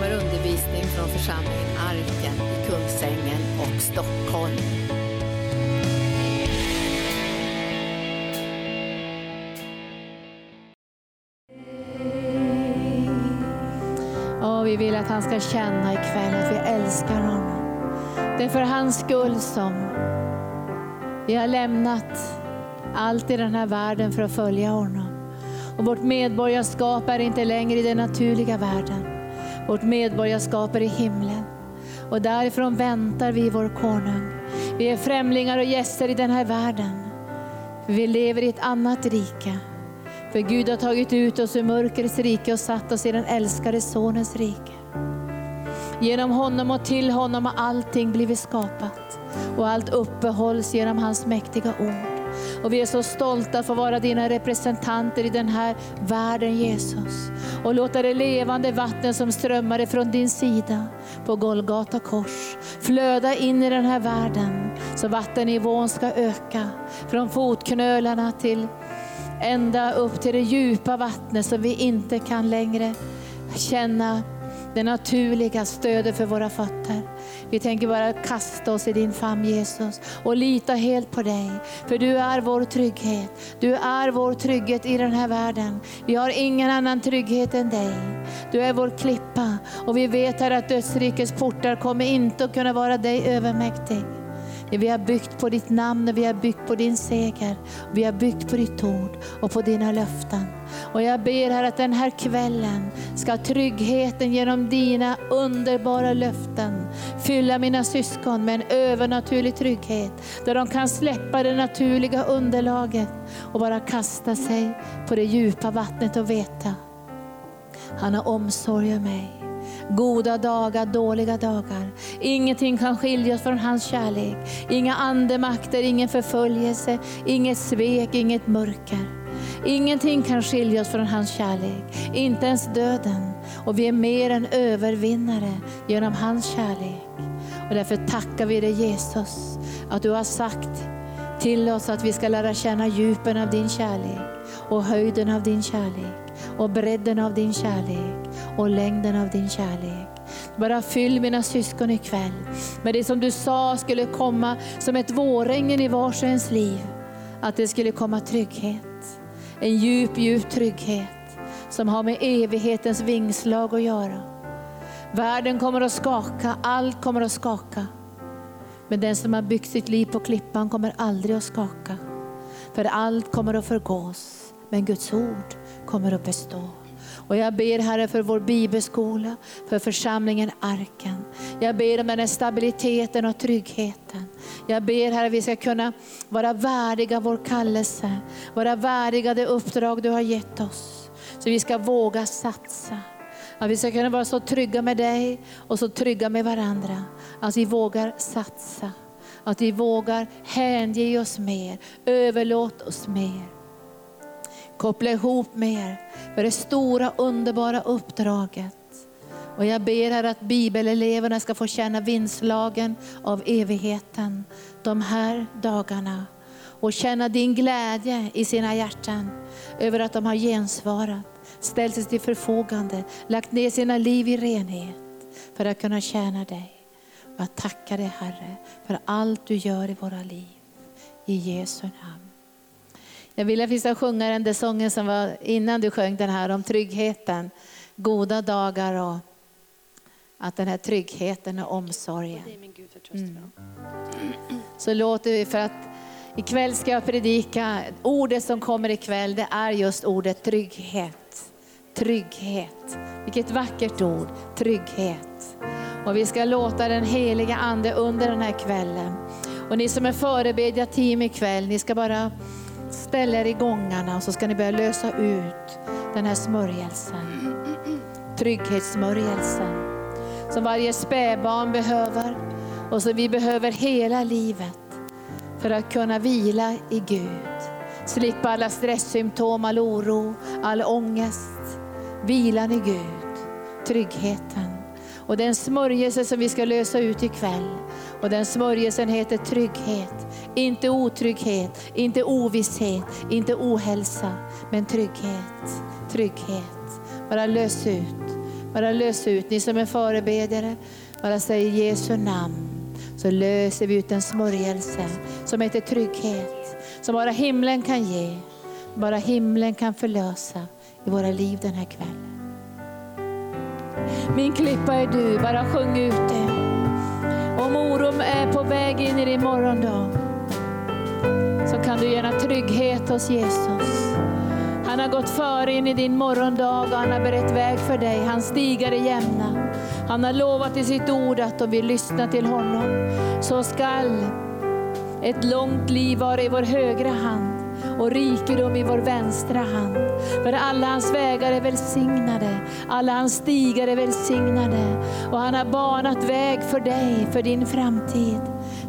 kommer undervisning från församlingen Arken i Kungsängen och Stockholm. Och vi vill att han ska känna ikväll att vi älskar honom. Det är för hans skull som vi har lämnat allt i den här världen för att följa honom. Och vårt medborgarskap är inte längre i den naturliga världen. Vårt medborgarskap är i himlen. Och därifrån väntar vi vår konung. Vi är främlingar och gäster i den här världen. Vi lever i ett annat rike. För Gud har tagit ut oss ur mörkrets rike och satt oss i den älskade Sonens rike. Genom honom och till honom har allting blivit skapat och allt uppehålls genom hans mäktiga ord. Och vi är så stolta att få vara dina representanter i den här världen Jesus. Och låta det levande vatten som strömmar ifrån din sida på Golgata kors flöda in i den här världen så vattennivån ska öka från fotknölarna till ända upp till det djupa vattnet som vi inte kan längre känna det naturliga stödet för våra fötter. Vi tänker bara kasta oss i din famn Jesus och lita helt på dig. För du är vår trygghet. Du är vår trygghet i den här världen. Vi har ingen annan trygghet än dig. Du är vår klippa och vi vet här att dödsrikets portar kommer inte att kunna vara dig övermäktig. Vi har byggt på ditt namn och vi har byggt på din seger. Vi har byggt på ditt ord och på dina löften. Och jag ber här att den här kvällen ska tryggheten genom dina underbara löften fylla mina syskon med en övernaturlig trygghet. Där de kan släppa det naturliga underlaget och bara kasta sig på det djupa vattnet och veta han har omsorg om mig. Goda dagar, dåliga dagar. Ingenting kan skilja oss från hans kärlek. Inga andemakter, ingen förföljelse, inget svek, inget mörker. Ingenting kan skilja oss från hans kärlek, inte ens döden. Och vi är mer än övervinnare genom hans kärlek. Och därför tackar vi dig Jesus, att du har sagt till oss att vi ska lära känna djupen av din kärlek och höjden av din kärlek och bredden av din kärlek och längden av din kärlek. Bara fyll mina syskon ikväll med det som du sa skulle komma som ett vårregn i vars och ens liv. Att det skulle komma trygghet. En djup, djup trygghet som har med evighetens vingslag att göra. Världen kommer att skaka, allt kommer att skaka. Men den som har byggt sitt liv på klippan kommer aldrig att skaka. För allt kommer att förgås, men Guds ord kommer att bestå. Och jag ber Herre för vår bibelskola, för församlingen Arken. Jag ber om den här stabiliteten och tryggheten. Jag ber Herre att vi ska kunna vara värdiga vår kallelse, vara värdiga det uppdrag du har gett oss. Så vi ska våga satsa. Att vi ska kunna vara så trygga med dig och så trygga med varandra. Att vi vågar satsa. Att vi vågar hänge oss mer, överlåt oss mer. Koppla ihop med er för det stora underbara uppdraget. Och jag ber här att bibeleleverna ska få känna vindslagen av evigheten de här dagarna. Och känna din glädje i sina hjärtan över att de har gensvarat, ställt sig till förfogande, lagt ner sina liv i renhet för att kunna tjäna dig. Jag tackar dig Herre för allt du gör i våra liv. I Jesu namn. Jag vill att vi ska sjunga den där sången som var innan du sjöng den här om tryggheten. Goda dagar och att den här tryggheten och omsorgen. Mm. Så låter vi för att ikväll ska jag predika, ordet som kommer ikväll det är just ordet trygghet. Trygghet. Vilket vackert ord, trygghet. Och vi ska låta den heliga ande under den här kvällen. Och ni som är förebedja team ikväll, ni ska bara Ställ er i gångarna och så ska ni börja lösa ut den här smörjelsen. Trygghetssmörjelsen som varje spädbarn behöver och som vi behöver hela livet för att kunna vila i Gud. Slippa alla stresssymptom, all oro, all ångest. Vilan i Gud, tryggheten. Och den smörjelse som vi ska lösa ut ikväll. Och den smörjelsen heter trygghet. Inte otrygghet, inte ovisshet, inte ohälsa, men trygghet. Trygghet. Bara lös ut Bara lös ut, ni som är förebedjare, bara säg Jesu namn. Så löser vi ut en smörjelse som heter trygghet, som bara himlen kan ge, bara himlen kan förlösa i våra liv den här kvällen. Min klippa är du, bara sjung ut det. Om oron är på väg in i din morgondag, kan du gärna trygghet hos Jesus. Han har gått före in i din morgondag och han har berett väg för dig. Hans stigar är jämna. Han har lovat i sitt ord att om vi lyssnar till honom så skall ett långt liv vara i vår högra hand och rikedom i vår vänstra hand. För alla hans vägar är välsignade, alla hans stigar är välsignade. Och han har banat väg för dig, för din framtid.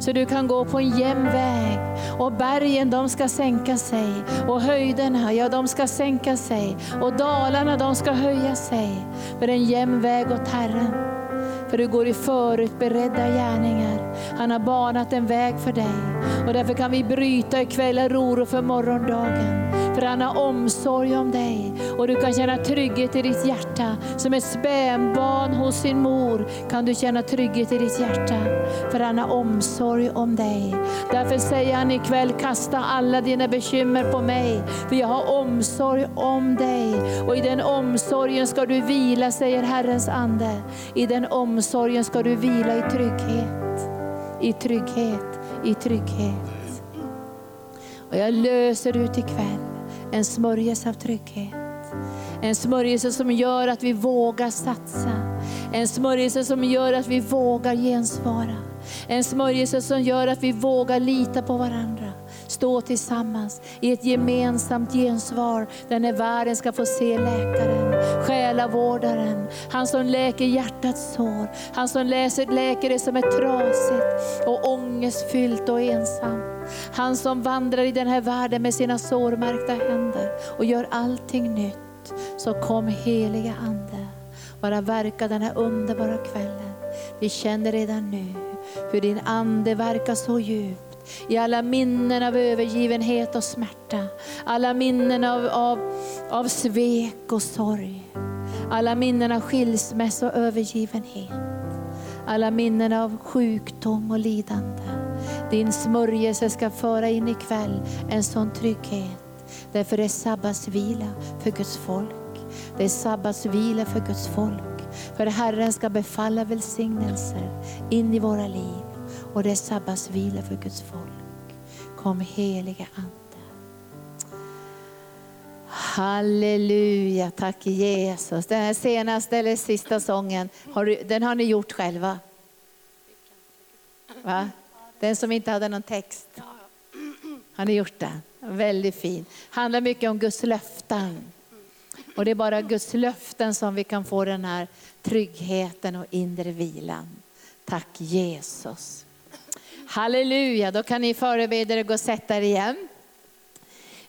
Så du kan gå på en jämn väg. Och bergen de ska sänka sig. Och höjderna, ja de ska sänka sig. Och dalarna de ska höja sig. För en jämn väg åt Herren. För du går i förutberedda gärningar. Han har banat en väg för dig. Och därför kan vi bryta ikväll oro för morgondagen. För han har omsorg om dig. Och du kan känna trygghet i ditt hjärta. Som ett spädbarn hos sin mor kan du känna trygghet i ditt hjärta. För han har omsorg om dig. Därför säger han ikväll, kasta alla dina bekymmer på mig. För jag har omsorg om dig. Och i den omsorgen ska du vila, säger Herrens ande. I den omsorgen ska du vila i trygghet. I trygghet, i trygghet. Och jag löser ut ikväll en smörjelse av trygghet. En smörjelse som gör att vi vågar satsa. En smörjelse som gör att vi vågar gensvara. En smörjelse som gör att vi vågar lita på varandra. Stå tillsammans i ett gemensamt gensvar där när världen ska få se läkaren, själavårdaren, han som läker hjärtats sår, han som läser, läker det som är trasigt och ångestfyllt och ensamt. Han som vandrar i den här världen med sina sårmärkta händer och gör allting nytt. Så kom heliga Ande, bara verka den här underbara kvällen. Vi känner redan nu hur din Ande verkar så djupt i alla minnen av övergivenhet och smärta. Alla minnen av, av, av svek och sorg. Alla minnen av skilsmässa och övergivenhet. Alla minnen av sjukdom och lidande. Din smörjelse ska föra in ikväll en sån trygghet. Därför är sabbatsvila för Guds folk. Det är sabbatsvila för Guds folk. För Herren ska befalla välsignelser in i våra liv. Och det är sabbatsvila för Guds folk. Kom heliga Ande. Halleluja, tack Jesus. Den här senaste eller sista sången, har du, den har ni gjort själva? Va? Den som inte hade någon text. Har ni gjort den? Väldigt fin. Handlar mycket om Guds löften. Och det är bara Guds löften som vi kan få den här tryggheten och inre vilan. Tack Jesus. Halleluja, då kan ni förebedjare gå och sätta er igen.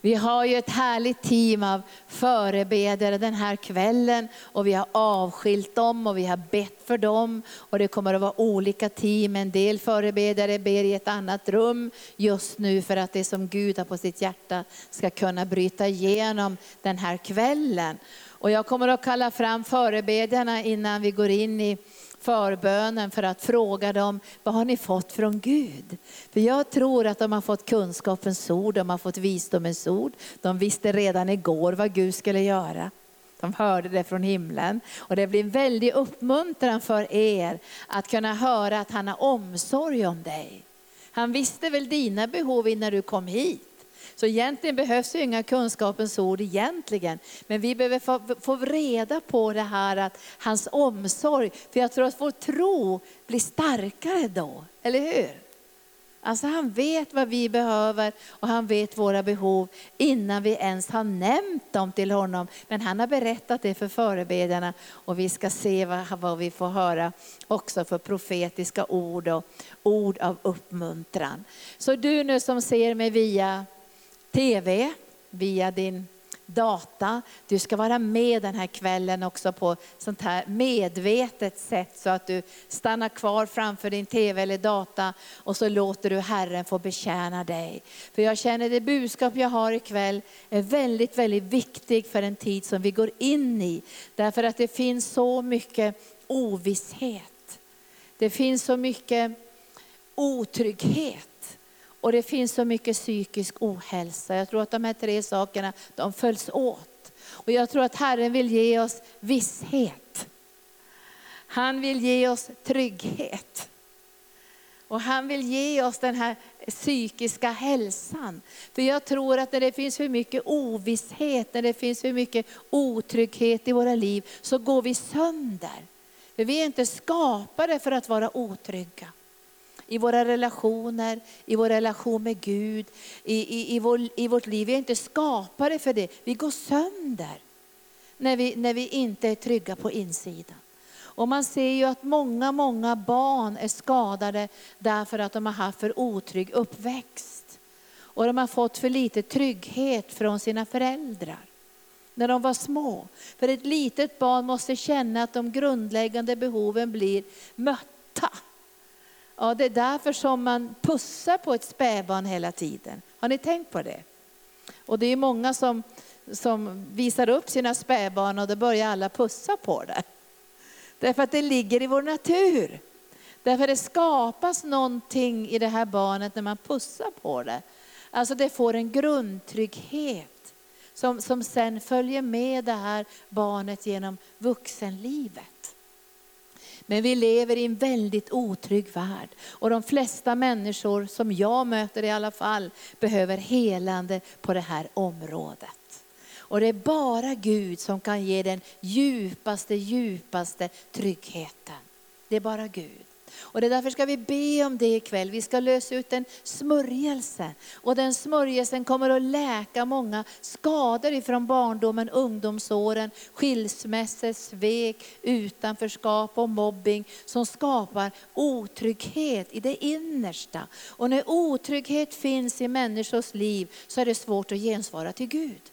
Vi har ju ett härligt team av förebedjare den här kvällen och vi har avskilt dem och vi har bett för dem. Och det kommer att vara olika team. En del förebedjare ber i ett annat rum just nu för att det som Gud har på sitt hjärta ska kunna bryta igenom den här kvällen. Och jag kommer att kalla fram förebedjarna innan vi går in i förbönen för att fråga dem, vad har ni fått från Gud? För jag tror att de har fått kunskapens ord, de har fått visdomens ord. De visste redan igår vad Gud skulle göra. De hörde det från himlen. Och det blir en väldig uppmuntran för er att kunna höra att han har omsorg om dig. Han visste väl dina behov innan du kom hit. Så egentligen behövs ju inga kunskapens ord egentligen. Men vi behöver få, få reda på det här att hans omsorg, för jag tror att vår tro blir starkare då, eller hur? Alltså han vet vad vi behöver och han vet våra behov innan vi ens har nämnt dem till honom. Men han har berättat det för förebedjarna och vi ska se vad, vad vi får höra också för profetiska ord och ord av uppmuntran. Så du nu som ser mig via TV, via din data. Du ska vara med den här kvällen också på sånt här medvetet sätt så att du stannar kvar framför din tv eller data och så låter du Herren få betjäna dig. För jag känner det budskap jag har ikväll är väldigt, väldigt viktigt för den tid som vi går in i. Därför att det finns så mycket ovisshet. Det finns så mycket otrygghet. Och det finns så mycket psykisk ohälsa. Jag tror att de här tre sakerna de följs åt. Och jag tror att Herren vill ge oss visshet. Han vill ge oss trygghet. Och han vill ge oss den här psykiska hälsan. För jag tror att när det finns för mycket ovisshet, när det finns för mycket otrygghet i våra liv, så går vi sönder. För vi är inte skapade för att vara otrygga i våra relationer, i vår relation med Gud, i, i, i, vår, i vårt liv. Vi är inte skapade för det. Vi går sönder när vi, när vi inte är trygga på insidan. Och man ser ju att många, många barn är skadade därför att de har haft för otrygg uppväxt. Och de har fått för lite trygghet från sina föräldrar när de var små. För ett litet barn måste känna att de grundläggande behoven blir mötta. Ja, det är därför som man pussar på ett spädbarn hela tiden. Har ni tänkt på det? Och det är många som, som visar upp sina spädbarn och då börjar alla pussa på det. Därför att det ligger i vår natur. Därför det skapas någonting i det här barnet när man pussar på det. Alltså det får en grundtrygghet som, som sen följer med det här barnet genom vuxenlivet. Men vi lever i en väldigt otrygg värld. Och de flesta människor, som jag möter i alla fall, behöver helande på det här området. Och det är bara Gud som kan ge den djupaste, djupaste tryggheten. Det är bara Gud. Och det är därför ska vi be om det ikväll. Vi ska lösa ut en smörjelse. Och den smörjelsen kommer att läka många skador ifrån barndomen, ungdomsåren, skilsmässor, svek, utanförskap och mobbing som skapar otrygghet i det innersta. Och när otrygghet finns i människors liv så är det svårt att gensvara till Gud.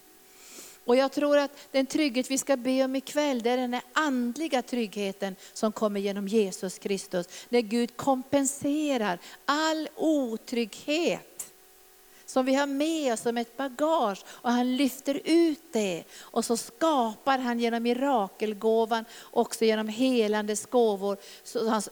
Och jag tror att den trygghet vi ska be om ikväll, det är den andliga tryggheten som kommer genom Jesus Kristus. När Gud kompenserar all otrygghet som vi har med oss som ett bagage och han lyfter ut det. Och så skapar han genom mirakelgåvan, också genom helandes gåvor, så hans,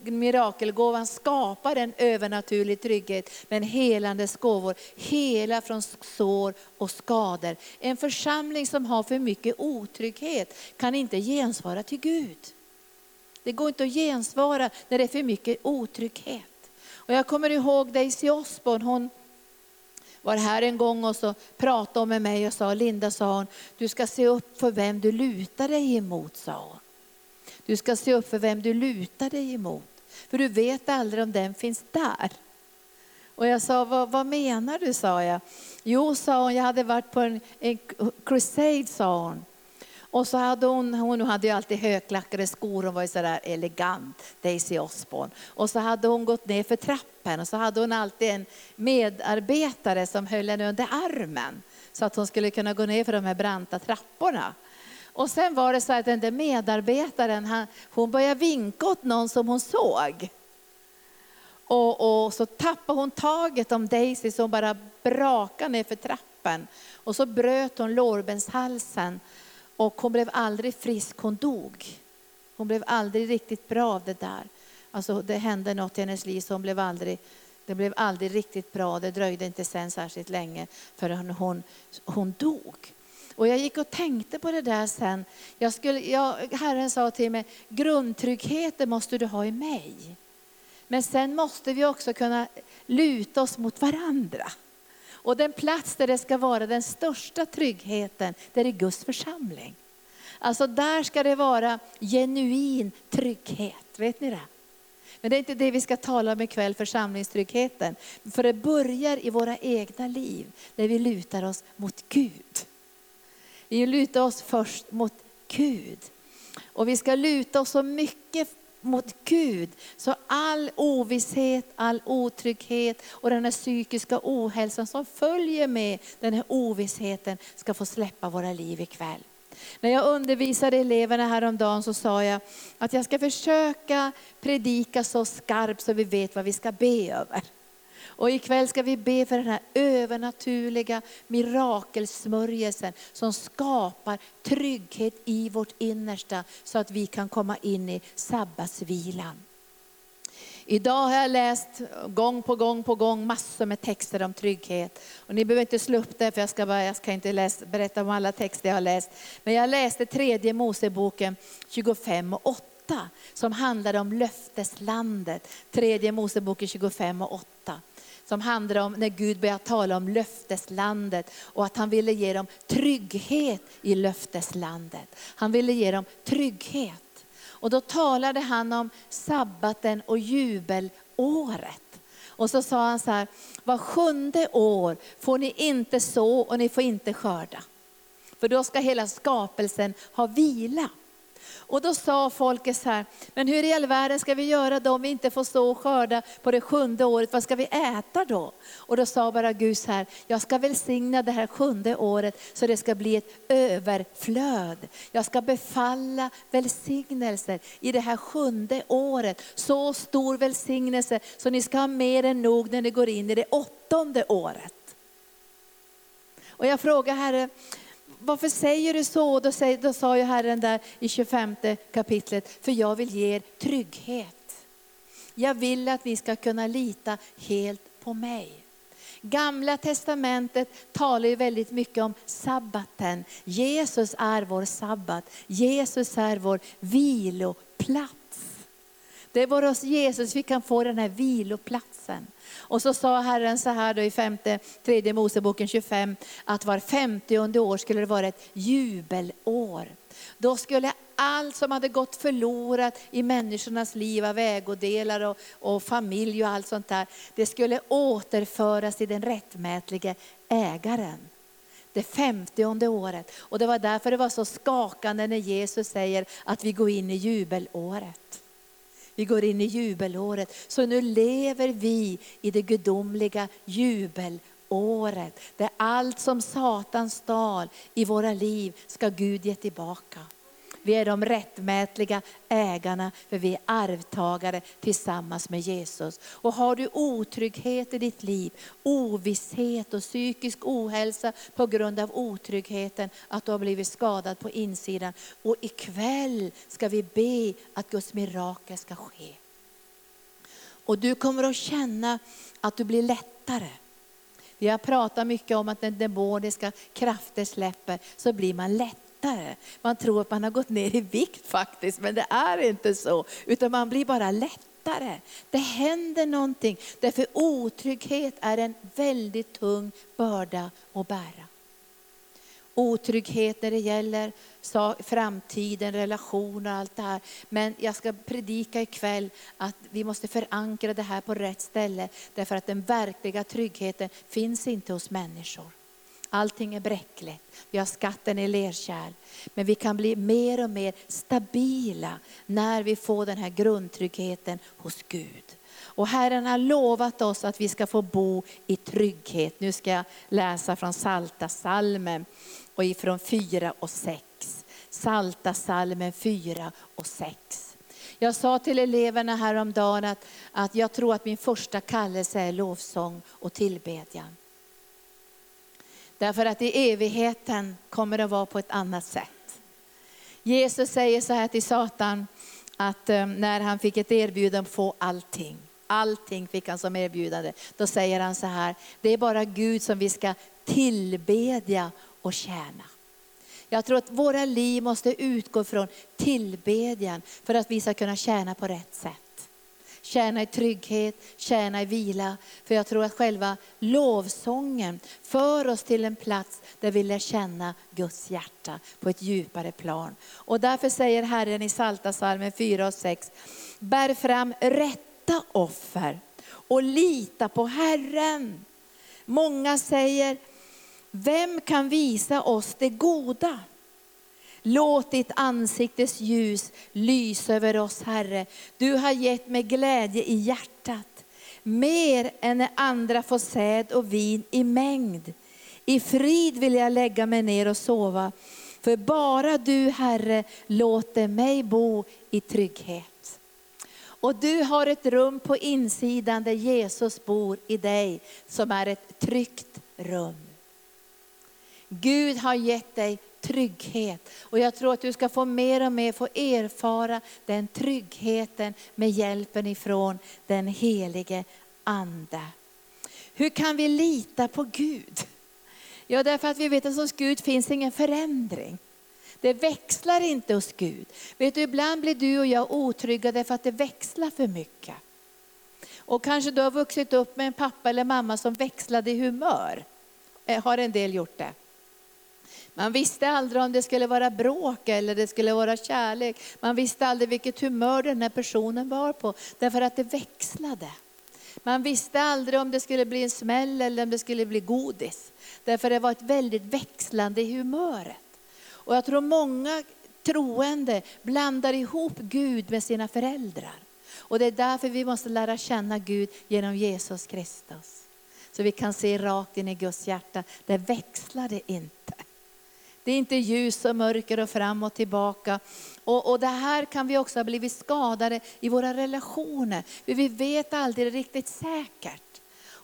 mirakelgåvan skapar en övernaturlig trygghet, men helandes gåvor, hela från sår och skador. En församling som har för mycket otrygghet kan inte gensvara till Gud. Det går inte att gensvara när det är för mycket otrygghet. Och jag kommer ihåg Daisy Osborn, hon var här en gång och så pratade hon med mig och sa, Linda sa hon, du ska se upp för vem du lutar dig emot, sa hon. Du ska se upp för vem du lutar dig emot. För du vet aldrig om den finns där. Och jag sa, vad, vad menar du, sa jag. Jo, sa hon, jag hade varit på en, en crusade, sa hon. Och så hade hon, hon hade ju alltid högklackade skor, hon var ju sådär elegant, Daisy Osborne. Och så hade hon gått ner för trappen och så hade hon alltid en medarbetare som höll henne under armen så att hon skulle kunna gå ner för de här branta trapporna. Och sen var det så att den där medarbetaren, han, hon började vinka åt någon som hon såg. Och, och, så tappade hon taget om Daisy så hon bara brakade ner för trappen. Och så bröt hon lårbenshalsen och hon blev aldrig frisk, hon dog. Hon blev aldrig riktigt bra av det där. Alltså det hände något i hennes liv så hon blev aldrig, det blev aldrig riktigt bra. Det dröjde inte sen särskilt länge förrän hon, hon dog. Och jag gick och tänkte på det där sen. Jag skulle, jag, Herren sa till mig, grundtryggheten måste du ha i mig. Men sen måste vi också kunna luta oss mot varandra. Och den plats där det ska vara den största tryggheten, det är Guds församling. Alltså där ska det vara genuin trygghet, vet ni det? Men det är inte det vi ska tala om ikväll, församlingstryggheten. För det börjar i våra egna liv, när vi lutar oss mot Gud. Vi lutar oss först mot Gud. Och vi ska luta oss så mycket mot Gud. Så all ovisshet, all otrygghet och den här psykiska ohälsan som följer med den här ovissheten ska få släppa våra liv ikväll. När jag undervisade eleverna häromdagen så sa jag att jag ska försöka predika så skarpt så vi vet vad vi ska be över. Och ikväll ska vi be för den här övernaturliga mirakelsmörjelsen som skapar trygghet i vårt innersta så att vi kan komma in i sabbatsvilan. Idag har jag läst gång på gång på gång massor med texter om trygghet. Och ni behöver inte slå upp det för jag ska, bara, jag ska inte läsa, berätta om alla texter jag har läst. Men jag läste tredje Moseboken 25 och 8 som handlade om löfteslandet. Tredje Moseboken 25 och 8 som handlar om när Gud börjar tala om löfteslandet och att han ville ge dem trygghet i löfteslandet. Han ville ge dem trygghet. Och då talade han om sabbaten och jubelåret. Och så sa han så här, var sjunde år får ni inte så och ni får inte skörda. För då ska hela skapelsen ha vila. Och då sa folket så här, men hur i all världen ska vi göra då om vi inte får stå och skörda på det sjunde året, vad ska vi äta då? Och då sa bara Gud så här, jag ska välsigna det här sjunde året så det ska bli ett överflöd. Jag ska befalla välsignelser i det här sjunde året. Så stor välsignelse så ni ska ha mer än nog när ni går in i det åttonde året. Och jag frågar Herre, varför säger du så? Då, säger, då sa ju Herren där i 25 kapitlet, för jag vill ge er trygghet. Jag vill att vi ska kunna lita helt på mig. Gamla testamentet talar ju väldigt mycket om sabbaten. Jesus är vår sabbat. Jesus är vår viloplats. Det är bara hos Jesus vi kan få den här viloplatsen. Och så sa Herren så här då i femte, tredje Moseboken 25, att var femtionde år skulle det vara ett jubelår. Då skulle allt som hade gått förlorat i människornas liv av ägodelar och, och familj och allt sånt där, det skulle återföras till den rättmätige ägaren det femtionde året. Och det var därför det var så skakande när Jesus säger att vi går in i jubelåret. Vi går in i jubelåret. Så nu lever vi i det gudomliga jubelåret. Där allt som Satan stal i våra liv ska Gud ge tillbaka. Vi är de rättmätiga ägarna för vi är arvtagare tillsammans med Jesus. Och har du otrygghet i ditt liv, ovisshet och psykisk ohälsa på grund av otryggheten, att du har blivit skadad på insidan. Och ikväll ska vi be att Guds mirakel ska ske. Och du kommer att känna att du blir lättare. Vi har pratat mycket om att när demoniska krafter släpper så blir man lätt lättare. Man tror att man har gått ner i vikt faktiskt, men det är inte så. Utan man blir bara lättare. Det händer någonting, därför otrygghet är en väldigt tung börda att bära. Otrygghet när det gäller framtiden, relationer och allt det här. Men jag ska predika ikväll att vi måste förankra det här på rätt ställe. Därför att den verkliga tryggheten finns inte hos människor. Allting är bräckligt. Vi har skatten i lerkärl. Men vi kan bli mer och mer stabila när vi får den här grundtryggheten hos Gud. Och Herren har lovat oss att vi ska få bo i trygghet. Nu ska jag läsa från Salta salmen och ifrån 4 och 6. Salta salmen 4 och 6. Jag sa till eleverna häromdagen att, att jag tror att min första kallelse är lovsång och tillbedjan. Därför att i evigheten kommer det att vara på ett annat sätt. Jesus säger så här till Satan, att eh, när han fick ett erbjudande att få allting, allting fick han som erbjudande. Då säger han så här, det är bara Gud som vi ska tillbedja och tjäna. Jag tror att våra liv måste utgå från tillbedjan för att vi ska kunna tjäna på rätt sätt tjäna i trygghet, tjäna i vila. För jag tror att själva lovsången för oss till en plats där vi lär känna Guds hjärta på ett djupare plan. Och därför säger Herren i Psaltarpsalmen 4 och 6, bär fram rätta offer och lita på Herren. Många säger, vem kan visa oss det goda? Låt ditt ansiktes ljus lysa över oss, Herre. Du har gett mig glädje i hjärtat, mer än när andra får säd och vin i mängd. I frid vill jag lägga mig ner och sova, för bara du, Herre, låter mig bo i trygghet. Och du har ett rum på insidan där Jesus bor i dig, som är ett tryggt rum. Gud har gett dig trygghet. Och jag tror att du ska få mer och mer få erfara den tryggheten med hjälpen ifrån den helige Ande. Hur kan vi lita på Gud? Ja, därför att vi vet att hos Gud finns ingen förändring. Det växlar inte hos Gud. Vet du, ibland blir du och jag otrygga därför att det växlar för mycket. Och kanske du har vuxit upp med en pappa eller mamma som växlade i humör. Eh, har en del gjort det? Man visste aldrig om det skulle vara bråk eller det skulle vara kärlek. Man visste aldrig vilket humör den här personen var på, därför att det växlade. Man visste aldrig om det skulle bli en smäll eller om det skulle bli godis. Därför det var ett väldigt växlande i humöret. Och jag tror många troende blandar ihop Gud med sina föräldrar. Och det är därför vi måste lära känna Gud genom Jesus Kristus. Så vi kan se rakt in i Guds hjärta, det växlar det inte. Det är inte ljus och mörker och fram och tillbaka. Och, och det här kan vi också ha blivit skadade i våra relationer. För vi vet aldrig riktigt säkert.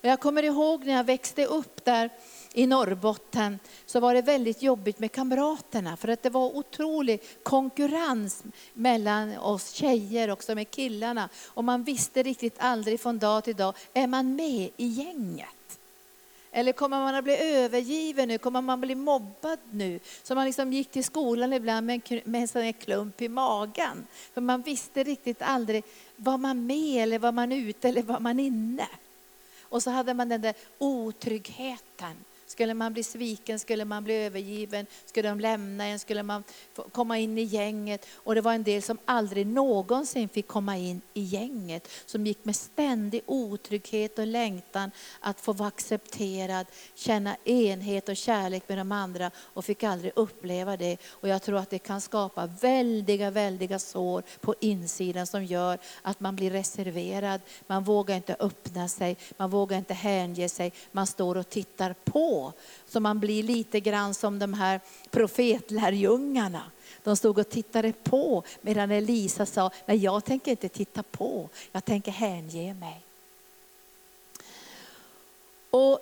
Och jag kommer ihåg när jag växte upp där i Norrbotten så var det väldigt jobbigt med kamraterna för att det var otrolig konkurrens mellan oss tjejer också med killarna. Och man visste riktigt aldrig från dag till dag, är man med i gänget? Eller kommer man att bli övergiven nu? Kommer man att bli mobbad nu? Så man liksom gick till skolan ibland med en, med en sån klump i magen. För man visste riktigt aldrig, var man med eller var man ute eller var man inne? Och så hade man den där otryggheten. Skulle man bli sviken, skulle man bli övergiven, skulle de lämna en, skulle man komma in i gänget. Och det var en del som aldrig någonsin fick komma in i gänget. Som gick med ständig otrygghet och längtan att få vara accepterad, känna enhet och kärlek med de andra och fick aldrig uppleva det. Och jag tror att det kan skapa väldiga, väldiga sår på insidan som gör att man blir reserverad. Man vågar inte öppna sig, man vågar inte hänge sig, man står och tittar på så man blir lite grann som de här profetlärjungarna. De stod och tittade på medan Elisa sa, nej jag tänker inte titta på, jag tänker hänge mig. Och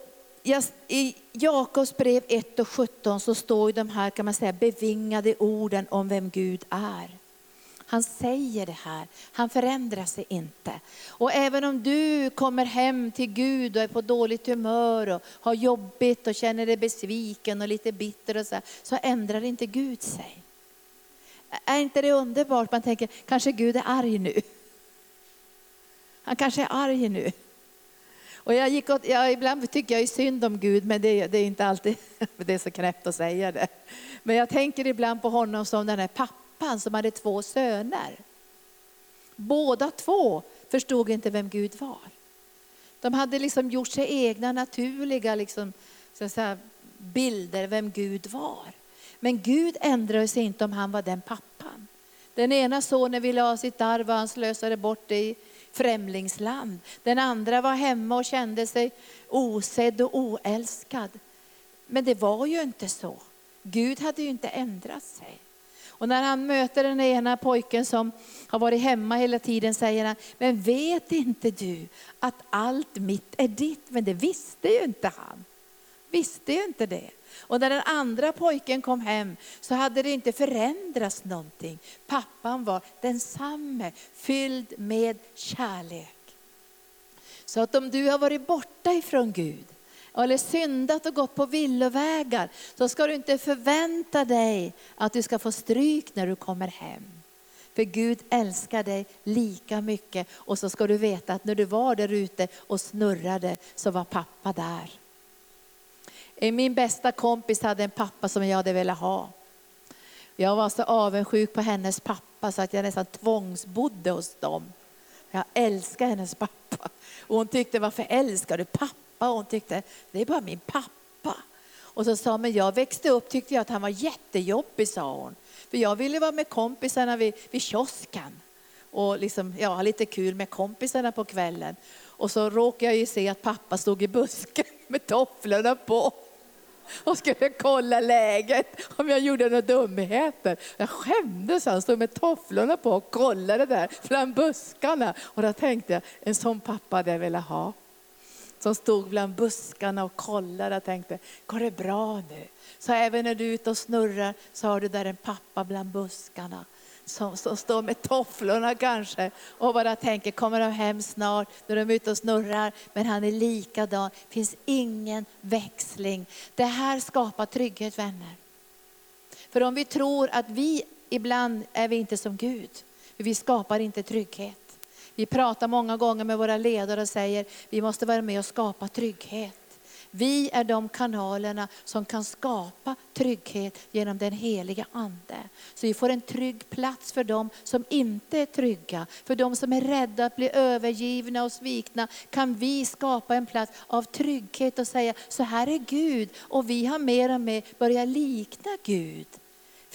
I Jakobs brev 1 och 17 så står de här kan man säga, bevingade orden om vem Gud är. Han säger det här, han förändrar sig inte. Och även om du kommer hem till Gud och är på dåligt humör och har jobbigt och känner dig besviken och lite bitter och så, så ändrar inte Gud sig. Är inte det underbart? Man tänker, kanske Gud är arg nu. Han kanske är arg nu. Och jag gick åt, jag, ibland tycker jag är synd om Gud, men det, det är inte alltid, det är så knäppt att säga det. Men jag tänker ibland på honom som den här pappan pappan som hade två söner. Båda två förstod inte vem Gud var. De hade liksom gjort sig egna naturliga liksom, så säga, bilder vem Gud var. Men Gud ändrade sig inte om han var den pappan. Den ena sonen ville ha sitt arv och han slösade bort det i främlingsland. Den andra var hemma och kände sig osedd och oälskad. Men det var ju inte så. Gud hade ju inte ändrat sig. Och när han möter den ena pojken som har varit hemma hela tiden säger han, men vet inte du att allt mitt är ditt? Men det visste ju inte han. Visste ju inte det. Och när den andra pojken kom hem så hade det inte förändrats någonting. Pappan var densamme, fylld med kärlek. Så att om du har varit borta ifrån Gud, eller syndat och gått på villovägar så ska du inte förvänta dig att du ska få stryk när du kommer hem. För Gud älskar dig lika mycket och så ska du veta att när du var där ute och snurrade så var pappa där. Eh, min bästa kompis hade en pappa som jag hade velat ha. Jag var så avundsjuk på hennes pappa så att jag nästan tvångsbodde hos dem. Jag älskar hennes pappa. Och hon tyckte, varför älskar du pappa? Pappa och hon tyckte, det är bara min pappa. Och så sa men jag växte upp tyckte jag att han var jättejobbig, sa hon. För jag ville vara med kompisarna vid, vid kiosken och liksom, ja, ha lite kul med kompisarna på kvällen. Och så råkade jag ju se att pappa stod i busken med tofflorna på och skulle kolla läget om jag gjorde några dumheter. Jag skämdes, han stod med tofflorna på och kollade där bland buskarna. Och då tänkte jag, en sån pappa hade jag velat ha. Som stod bland buskarna och kollade och tänkte, går det bra nu? Så även när du är ute och snurrar så har du där en pappa bland buskarna som, som står med tofflorna kanske och bara tänker, kommer de hem snart när de är ute och snurrar? Men han är likadan, det finns ingen växling. Det här skapar trygghet vänner. För om vi tror att vi, ibland är vi inte som Gud, vi skapar inte trygghet. Vi pratar många gånger med våra ledare och säger, vi måste vara med och skapa trygghet. Vi är de kanalerna som kan skapa trygghet genom den heliga Ande. Så vi får en trygg plats för dem som inte är trygga. För de som är rädda att bli övergivna och svikna kan vi skapa en plats av trygghet och säga, så här är Gud och vi har mer och mer börjat likna Gud.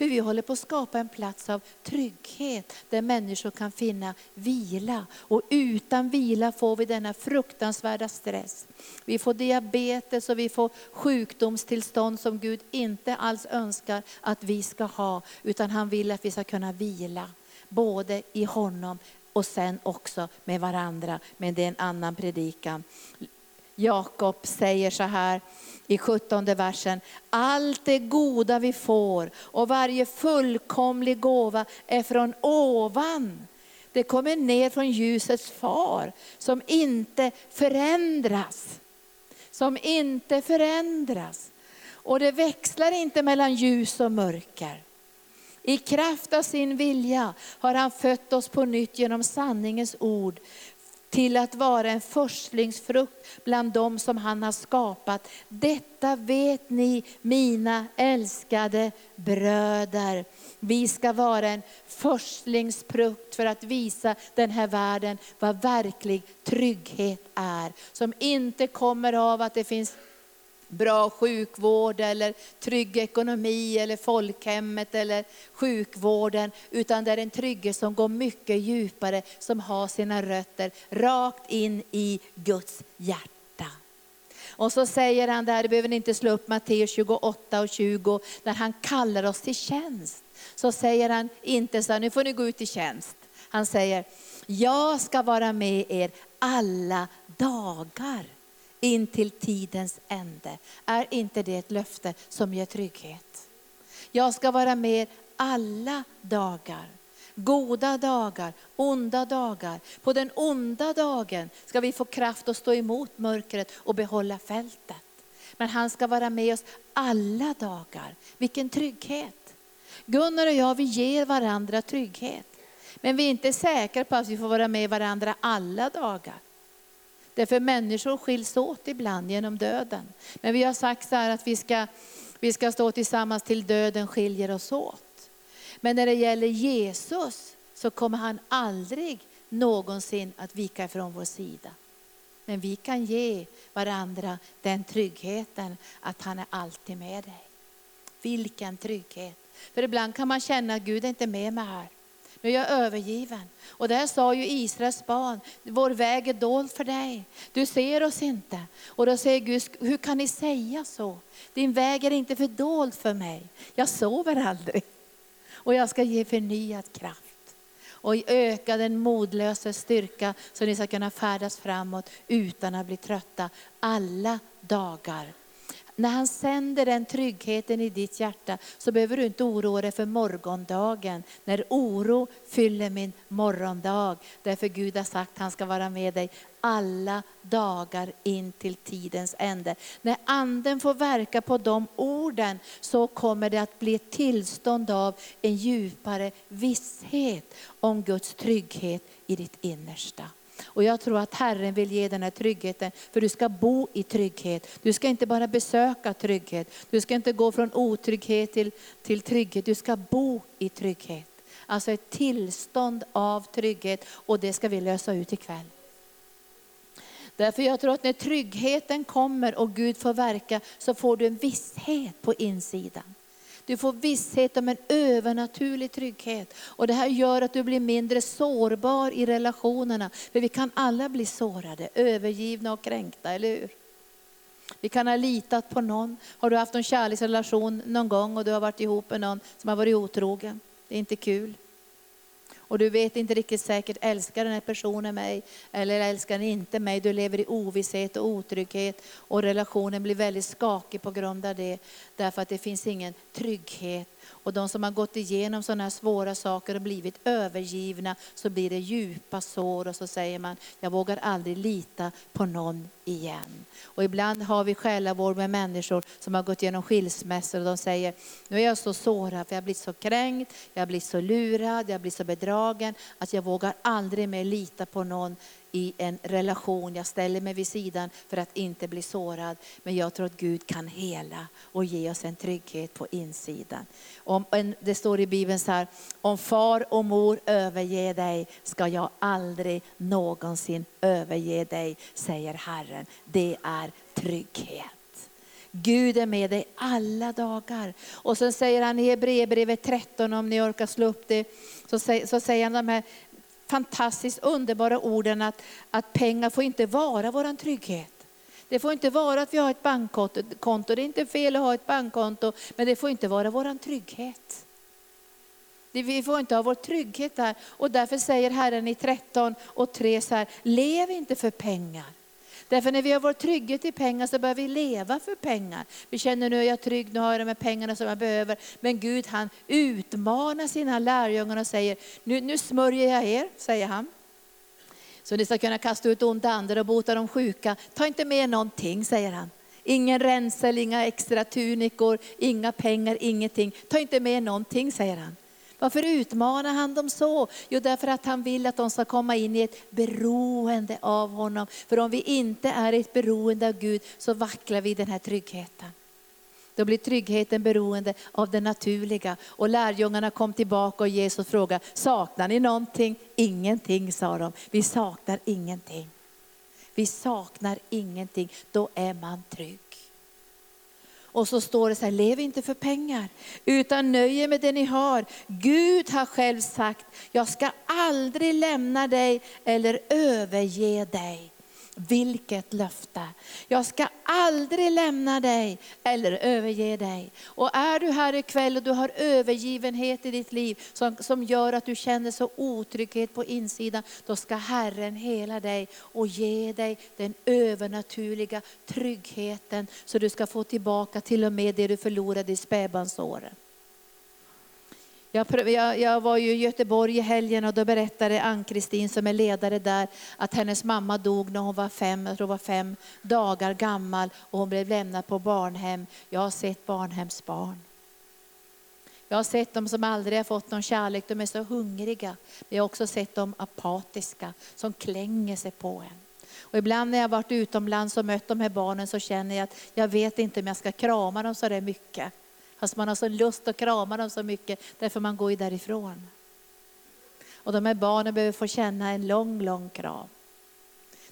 För vi håller på att skapa en plats av trygghet där människor kan finna vila. Och utan vila får vi denna fruktansvärda stress. Vi får diabetes och vi får sjukdomstillstånd som Gud inte alls önskar att vi ska ha. Utan han vill att vi ska kunna vila. Både i honom och sen också med varandra. Men det är en annan predikan. Jakob säger så här, i 17 versen. Allt det goda vi får och varje fullkomlig gåva är från ovan. Det kommer ner från ljusets far som inte förändras. Som inte förändras. Och det växlar inte mellan ljus och mörker. I kraft av sin vilja har han fött oss på nytt genom sanningens ord till att vara en förstlingsfrukt bland dem som han har skapat. Detta vet ni, mina älskade bröder. Vi ska vara en förstlingsfrukt för att visa den här världen vad verklig trygghet är. Som inte kommer av att det finns bra sjukvård eller trygg ekonomi eller folkhemmet eller sjukvården. Utan det är en trygghet som går mycket djupare, som har sina rötter rakt in i Guds hjärta. Och så säger han där, det behöver ni inte slå upp Matteus 28 och 20, när han kallar oss till tjänst. Så säger han inte så här, nu får ni gå ut i tjänst. Han säger, jag ska vara med er alla dagar in till tidens ände. Är inte det ett löfte som ger trygghet? Jag ska vara med alla dagar. Goda dagar, onda dagar. På den onda dagen ska vi få kraft att stå emot mörkret och behålla fältet. Men han ska vara med oss alla dagar. Vilken trygghet. Gunnar och jag, vi ger varandra trygghet. Men vi är inte säkra på att vi får vara med varandra alla dagar. Därför människor skiljs åt ibland genom döden. Men vi har sagt så här att vi ska, vi ska stå tillsammans till döden skiljer oss åt. Men när det gäller Jesus så kommer han aldrig någonsin att vika ifrån vår sida. Men vi kan ge varandra den tryggheten att han är alltid med dig. Vilken trygghet. För ibland kan man känna att Gud är inte med mig här. Nu är jag övergiven. Och där sa ju Israels barn, vår väg är dold för dig. Du ser oss inte. Och då säger Gud, hur kan ni säga så? Din väg är inte fördold för mig. Jag sover aldrig. Och jag ska ge förnyad kraft. Och öka den modlösa styrka så ni ska kunna färdas framåt utan att bli trötta alla dagar när han sänder den tryggheten i ditt hjärta så behöver du inte oroa dig för morgondagen. När oro fyller min morgondag. Därför Gud har sagt att han ska vara med dig alla dagar in till tidens ände. När anden får verka på de orden så kommer det att bli ett tillstånd av en djupare visshet om Guds trygghet i ditt innersta. Och jag tror att Herren vill ge den här tryggheten, för du ska bo i trygghet. Du ska inte bara besöka trygghet, du ska inte gå från otrygghet till, till trygghet, du ska bo i trygghet. Alltså ett tillstånd av trygghet och det ska vi lösa ut ikväll. Därför jag tror att när tryggheten kommer och Gud får verka så får du en visshet på insidan. Du får visshet om en övernaturlig trygghet. Och det här gör att du blir mindre sårbar i relationerna. För vi kan alla bli sårade, övergivna och kränkta, eller hur? Vi kan ha litat på någon. Har du haft en kärleksrelation någon gång och du har varit ihop med någon som har varit otrogen? Det är inte kul. Och du vet inte riktigt säkert, älskar den här personen mig eller älskar den inte mig? Du lever i ovisshet och otrygghet och relationen blir väldigt skakig på grund av det. Därför att det finns ingen trygghet och de som har gått igenom sådana här svåra saker och blivit övergivna, så blir det djupa sår och så säger man, jag vågar aldrig lita på någon igen. Och ibland har vi själavård med människor som har gått igenom skilsmässor och de säger, nu är jag så sårad för jag har blivit så kränkt, jag har blivit så lurad, jag har blivit så bedragen att jag vågar aldrig mer lita på någon i en relation. Jag ställer mig vid sidan för att inte bli sårad. Men jag tror att Gud kan hela och ge oss en trygghet på insidan. Om, det står i Bibeln så här, om far och mor överger dig ska jag aldrig någonsin överge dig, säger Herren. Det är trygghet. Gud är med dig alla dagar. Och så säger han i Hebreerbrevet 13, om ni orkar slå upp det, så säger, så säger han de här fantastiskt underbara orden att, att pengar får inte vara vår trygghet. Det får inte vara att vi har ett bankkonto, det är inte fel att ha ett bankkonto, men det får inte vara vår trygghet. Vi får inte ha vår trygghet där. Och därför säger Herren i 13 och 3 så här, lev inte för pengar. Därför när vi har vår trygghet i pengar så börjar vi leva för pengar. Vi känner nu är jag trygg, nu har jag de här pengarna som jag behöver. Men Gud han utmanar sina lärjungar och säger, nu, nu smörjer jag er, säger han. Så ni ska kunna kasta ut onda andar och bota de sjuka. Ta inte med någonting, säger han. Ingen ränsel, inga extra tunikor, inga pengar, ingenting. Ta inte med någonting, säger han. Varför utmanar han dem så? Jo, därför att han vill att de ska komma in i ett beroende av honom. För om vi inte är ett beroende av Gud så vacklar vi den här tryggheten. Då blir tryggheten beroende av det naturliga. Och lärjungarna kom tillbaka och Jesus frågade, saknar ni någonting? Ingenting sa de, vi saknar ingenting. Vi saknar ingenting, då är man trygg. Och så står det så här, lev inte för pengar, utan nöj er med det ni har. Gud har själv sagt, jag ska aldrig lämna dig eller överge dig. Vilket löfte! Jag ska aldrig lämna dig eller överge dig. Och är du här ikväll och du har övergivenhet i ditt liv som, som gör att du känner så otrygghet på insidan, då ska Herren hela dig och ge dig den övernaturliga tryggheten så du ska få tillbaka till och med det du förlorade i spädbarnsåren. Jag, jag, jag, var ju i Göteborg i helgen och då berättade Ann-Kristin som är ledare där att hennes mamma dog när hon var fem, jag tror var fem dagar gammal och hon blev lämnad på barnhem. Jag har sett barnhemsbarn. Jag har sett dem som aldrig har fått någon kärlek, de är så hungriga. Men jag har också sett dem apatiska, som klänger sig på en. Och ibland när jag varit utomlands och mött de här barnen så känner jag att jag vet inte om jag ska krama dem så där mycket. Fast man har så lust att krama dem så mycket, därför man går ju därifrån. Och de här barnen behöver få känna en lång, lång kram.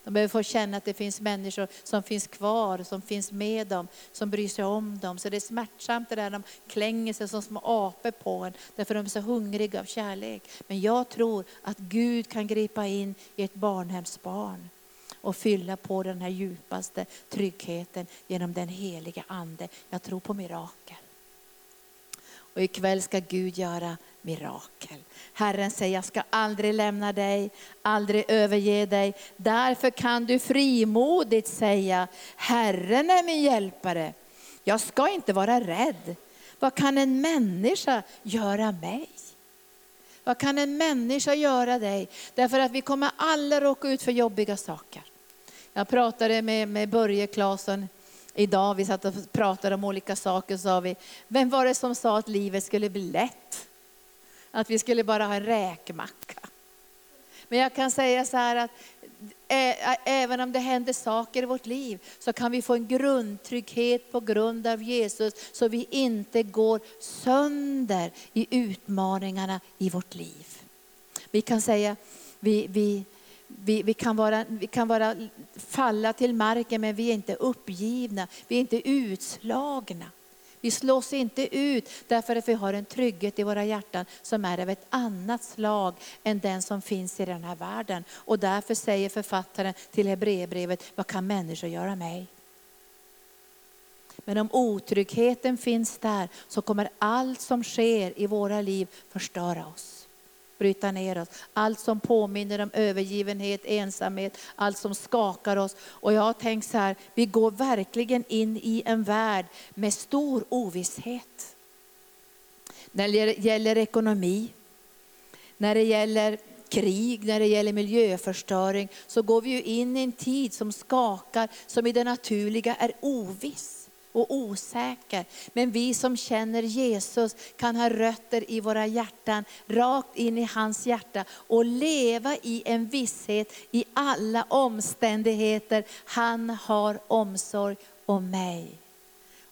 De behöver få känna att det finns människor som finns kvar, som finns med dem, som bryr sig om dem. Så det är smärtsamt det där de klänger sig som små apor på en, därför de är så hungriga av kärlek. Men jag tror att Gud kan gripa in i ett barnhemsbarn och fylla på den här djupaste tryggheten genom den heliga Ande. Jag tror på mirakel. Och ikväll ska Gud göra mirakel. Herren säger, jag ska aldrig lämna dig, aldrig överge dig. Därför kan du frimodigt säga, Herren är min hjälpare. Jag ska inte vara rädd. Vad kan en människa göra mig? Vad kan en människa göra dig? Därför att vi kommer alla råka ut för jobbiga saker. Jag pratade med, med Börje Claesson idag, vi satt och pratade om olika saker, sa vi, vem var det som sa att livet skulle bli lätt? Att vi skulle bara ha en räkmacka. Men jag kan säga så här att även om det händer saker i vårt liv så kan vi få en grundtrygghet på grund av Jesus så vi inte går sönder i utmaningarna i vårt liv. Vi kan säga, vi, vi, vi, vi, kan vara, vi kan vara, falla till marken men vi är inte uppgivna, vi är inte utslagna. Vi slås inte ut därför att vi har en trygghet i våra hjärtan som är av ett annat slag än den som finns i den här världen. Och därför säger författaren till Hebreerbrevet, vad kan människor göra mig? Men om otryggheten finns där så kommer allt som sker i våra liv förstöra oss bryta ner oss. Allt som påminner om övergivenhet, ensamhet, allt som skakar oss. Och jag har tänkt så här, vi går verkligen in i en värld med stor ovisshet. När det gäller ekonomi, när det gäller krig, när det gäller miljöförstöring, så går vi ju in i en tid som skakar, som i det naturliga är oviss och osäker. Men vi som känner Jesus kan ha rötter i våra hjärtan, rakt in i hans hjärta och leva i en visshet i alla omständigheter. Han har omsorg om mig.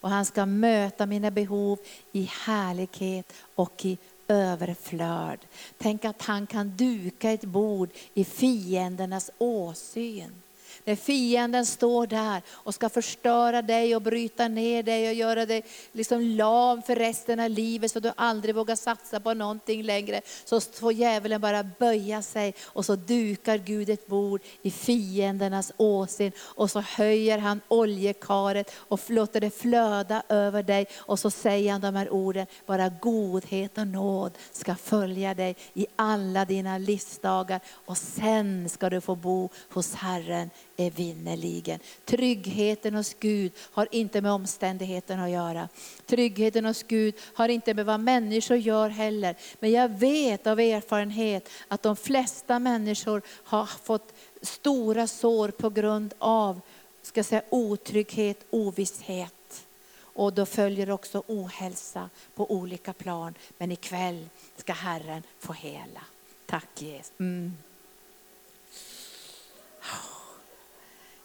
Och han ska möta mina behov i härlighet och i överflöd. Tänk att han kan duka ett bord i fiendernas åsyn. När fienden står där och ska förstöra dig och bryta ner dig och göra dig liksom lam för resten av livet så du aldrig vågar satsa på någonting längre. Så får djävulen bara böja sig och så dukar Gud ett bord i fiendernas åsyn och så höjer han oljekaret och låter det flöda över dig och så säger han de här orden, bara godhet och nåd ska följa dig i alla dina livsdagar och sen ska du få bo hos Herren evinnerligen. Tryggheten hos Gud har inte med omständigheterna att göra. Tryggheten hos Gud har inte med vad människor gör heller. Men jag vet av erfarenhet att de flesta människor har fått stora sår på grund av ska säga, otrygghet, ovisshet. Och då följer också ohälsa på olika plan. Men ikväll ska Herren få hela. Tack Jesus. Mm.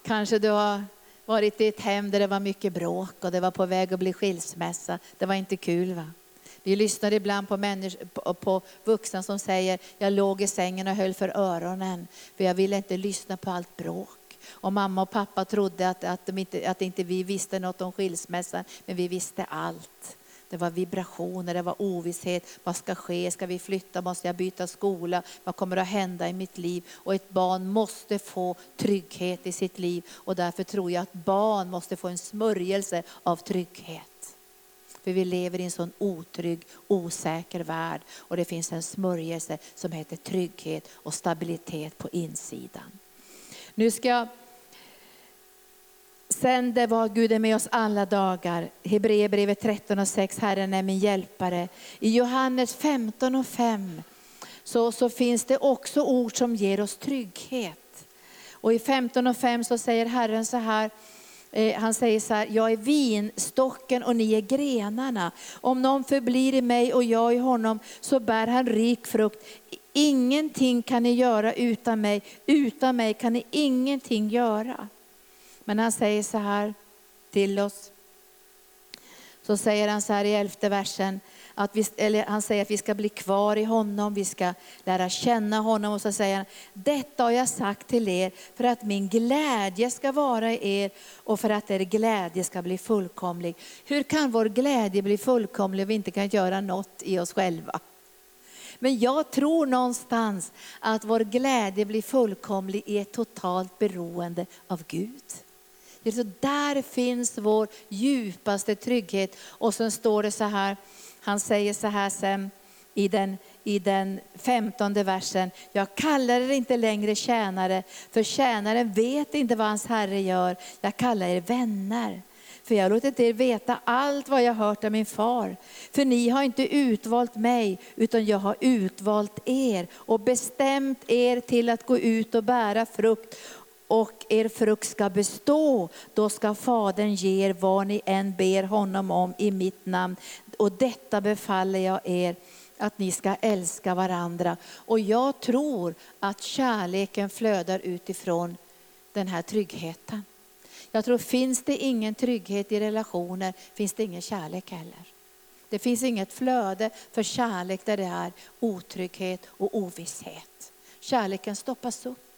Kanske du har varit i ett hem där det var mycket bråk och det var på väg att bli skilsmässa. Det var inte kul va? Vi lyssnar ibland på, på, på vuxna som säger, jag låg i sängen och höll för öronen, för jag ville inte lyssna på allt bråk. Och mamma och pappa trodde att, att, inte, att inte vi visste något om skilsmässan, men vi visste allt. Det var vibrationer, det var ovisshet. Vad ska ske? Ska vi flytta? Måste jag byta skola? Vad kommer att hända i mitt liv? Och ett barn måste få trygghet i sitt liv. Och därför tror jag att barn måste få en smörjelse av trygghet. För vi lever i en sån otrygg, osäker värld. Och det finns en smörjelse som heter trygghet och stabilitet på insidan. Nu ska jag Sen det var Gud är med oss alla dagar. Hebreerbrevet 13 och 6, Herren är min hjälpare. I Johannes 15 och 5 så, så finns det också ord som ger oss trygghet. Och i 15 och 5 så säger Herren så här, eh, han säger så här, jag är vinstocken och ni är grenarna. Om någon förblir i mig och jag i honom så bär han rik frukt. Ingenting kan ni göra utan mig, utan mig kan ni ingenting göra. Men han säger så här till oss. Så säger han så här i elfte versen, att vi, eller han säger att vi ska bli kvar i honom, vi ska lära känna honom. Och så säger han, detta har jag sagt till er för att min glädje ska vara i er och för att er glädje ska bli fullkomlig. Hur kan vår glädje bli fullkomlig om vi inte kan göra något i oss själva? Men jag tror någonstans att vår glädje blir fullkomlig i ett totalt beroende av Gud. Så där finns vår djupaste trygghet. Och sen står det så här, han säger så här sen i den, i den femtonde versen. Jag kallar er inte längre tjänare, för tjänaren vet inte vad hans herre gör. Jag kallar er vänner. För jag har låtit er veta allt vad jag hört av min far. För ni har inte utvalt mig, utan jag har utvalt er och bestämt er till att gå ut och bära frukt och er frukt ska bestå. Då ska Fadern ge er vad ni än ber honom om i mitt namn. Och detta befaller jag er att ni ska älska varandra. Och jag tror att kärleken flödar utifrån den här tryggheten. Jag tror finns det ingen trygghet i relationer finns det ingen kärlek heller. Det finns inget flöde för kärlek där det är otrygghet och ovisshet. Kärleken stoppas upp.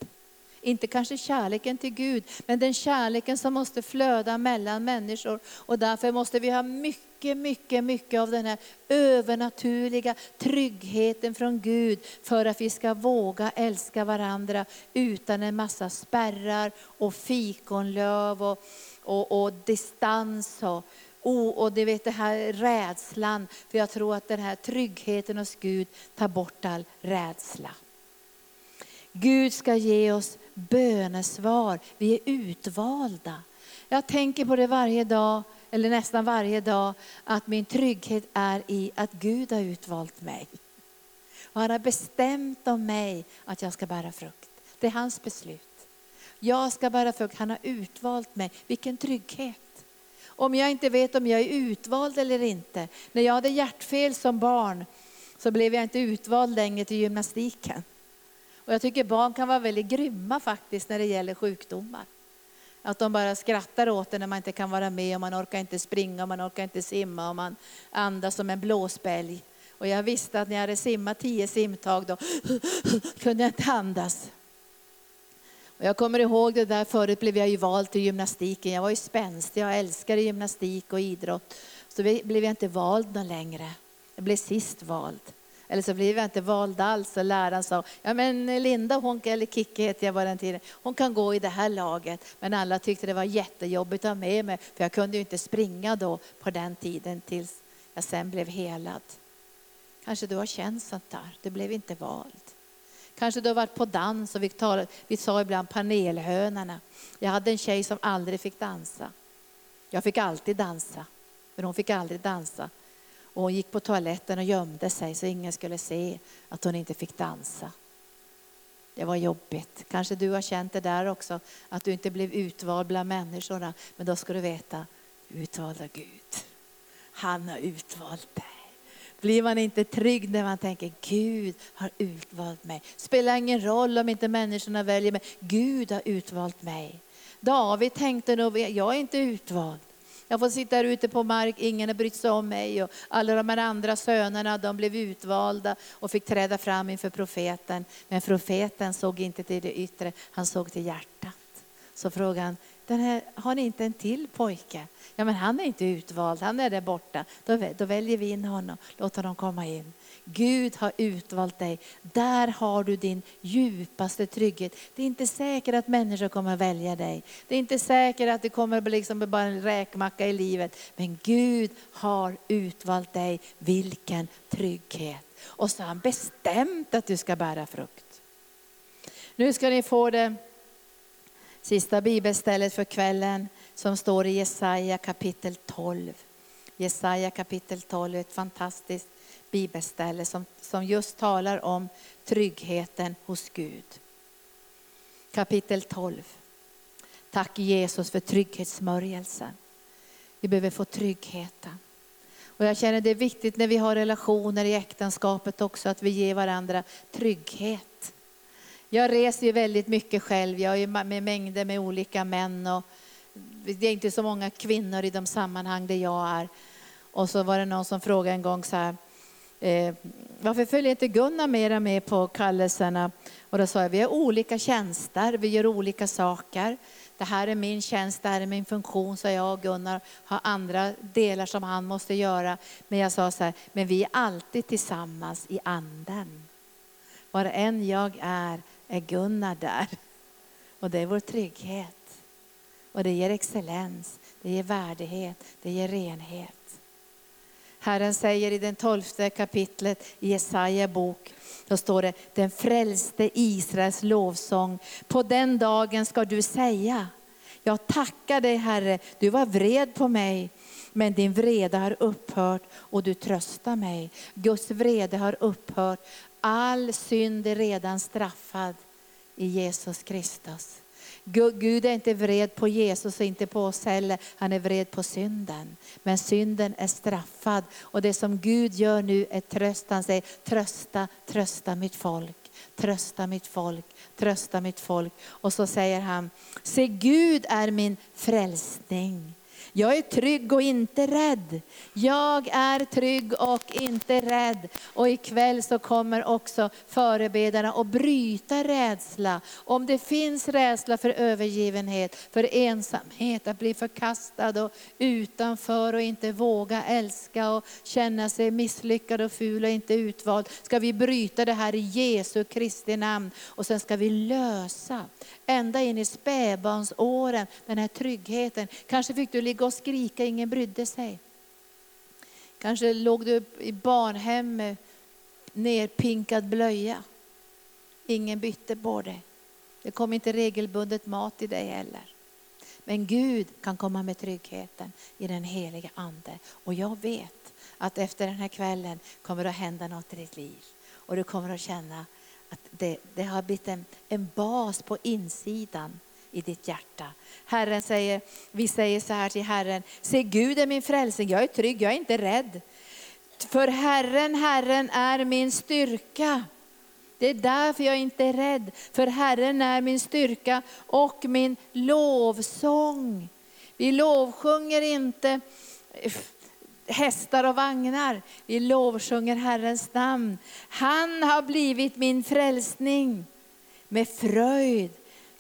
Inte kanske kärleken till Gud, men den kärleken som måste flöda mellan människor. Och därför måste vi ha mycket mycket, mycket, av den här övernaturliga tryggheten från Gud för att vi ska våga älska varandra utan en massa spärrar och fikonlöv och, och, och distans. Och, Oh, och det vet det här rädslan, för jag tror att den här tryggheten hos Gud tar bort all rädsla. Gud ska ge oss bönesvar, vi är utvalda. Jag tänker på det varje dag, eller nästan varje dag, att min trygghet är i att Gud har utvalt mig. Och han har bestämt om mig att jag ska bära frukt. Det är hans beslut. Jag ska bära frukt, han har utvalt mig. Vilken trygghet. Om jag inte vet om jag är utvald eller inte. När jag hade hjärtfel som barn så blev jag inte utvald längre till gymnastiken. Och jag tycker barn kan vara väldigt grymma faktiskt när det gäller sjukdomar. Att de bara skrattar åt det när man inte kan vara med och man orkar inte springa och man orkar inte simma och man andas som en blåsbälg. Och jag visste att när jag hade simmat tio simtag då kunde jag inte andas. Och jag kommer ihåg det där, förut blev jag ju vald till gymnastiken. Jag var ju spänstig, jag älskade gymnastik och idrott. Så blev jag inte vald någon längre. Jag blev sist vald. Eller så blev jag inte vald alls och läraren sa, ja men Linda, hon, eller Kikki heter jag var den tiden, hon kan gå i det här laget. Men alla tyckte det var jättejobbigt att ha med mig, för jag kunde ju inte springa då på den tiden tills jag sen blev helad. Kanske du har känt sånt där, du blev inte vald. Kanske du har varit på dans och vi, talade, vi sa ibland panelhönorna. Jag hade en tjej som aldrig fick dansa. Jag fick alltid dansa, men hon fick aldrig dansa. Och hon gick på toaletten och gömde sig så ingen skulle se att hon inte fick dansa. Det var jobbigt. Kanske du har känt det där också, att du inte blev utvald bland människorna. Men då ska du veta, utvald av Gud. Han har utvalt dig. Blir man inte trygg när man tänker Gud har utvalt mig. Spelar ingen roll om inte människorna väljer mig. Gud har utvalt mig. David tänkte nog, jag är inte utvald. Jag får sitta här ute på mark, ingen har brytt sig om mig. Och alla de här andra sönerna de blev utvalda och fick träda fram inför profeten. Men profeten såg inte till det yttre, han såg till hjärtat. Så frågade han, den här, har ni inte en till pojke? Ja men han är inte utvald, han är där borta. Då, då väljer vi in honom, låt honom komma in. Gud har utvalt dig. Där har du din djupaste trygghet. Det är inte säkert att människor kommer välja dig. Det är inte säkert att det kommer att bli liksom bara en räkmacka i livet. Men Gud har utvalt dig. Vilken trygghet. Och så har han bestämt att du ska bära frukt. Nu ska ni få det sista bibelstället för kvällen som står i Jesaja kapitel 12. Jesaja kapitel 12, ett fantastiskt bibelställe som, som just talar om tryggheten hos Gud. Kapitel 12. Tack Jesus för trygghetssmörjelsen. Vi behöver få tryggheten. Och jag känner det är viktigt när vi har relationer i äktenskapet också att vi ger varandra trygghet. Jag reser ju väldigt mycket själv, jag är med mängder med olika män och det är inte så många kvinnor i de sammanhang där jag är. Och så var det någon som frågade en gång så här, eh, varför följer inte Gunnar mera med på kallelserna? Och då sa jag, vi har olika tjänster, vi gör olika saker. Det här är min tjänst, det här är min funktion, så jag och Gunnar har andra delar som han måste göra. Men jag sa så här, men vi är alltid tillsammans i anden. Var än jag är, är Gunnar där. Och det är vår trygghet. Och det ger excellens, det ger värdighet, det ger renhet. Herren säger i den tolfte kapitlet i Jesaja bok, då står det, den frälste Israels lovsång. På den dagen ska du säga, jag tackar dig Herre, du var vred på mig, men din vrede har upphört och du tröstar mig. Guds vrede har upphört, all synd är redan straffad i Jesus Kristus. Gud är inte vred på Jesus och inte på oss heller. Han är vred på synden. Men synden är straffad. Och det som Gud gör nu är tröst. Han säger trösta, trösta mitt folk. Trösta mitt folk, trösta mitt folk. Och så säger han, se Gud är min frälsning. Jag är trygg och inte rädd. Jag är trygg och inte rädd. Och ikväll så kommer också förebedjarna att bryta rädsla. Om det finns rädsla för övergivenhet, för ensamhet, att bli förkastad och utanför och inte våga älska och känna sig misslyckad och ful och inte utvald. Ska vi bryta det här i Jesu Kristi namn och sen ska vi lösa ända in i spädbarnsåren, den här tryggheten. Kanske fick du ligga och skrika, ingen brydde sig. Kanske låg du i barnhem med nerpinkad blöja. Ingen bytte på dig. Det kom inte regelbundet mat i dig heller. Men Gud kan komma med tryggheten i den heliga Ande. Och jag vet att efter den här kvällen kommer det att hända något i ditt liv. Och du kommer att känna att det, det har blivit en, en bas på insidan i ditt hjärta. Herren säger, vi säger så här till Herren, se Gud är min frälsning, jag är trygg, jag är inte rädd. För Herren, Herren är min styrka. Det är därför jag inte är rädd, för Herren är min styrka och min lovsång. Vi lovsjunger inte eh, hästar och vagnar. Vi lovsjunger Herrens namn. Han har blivit min frälsning. Med fröjd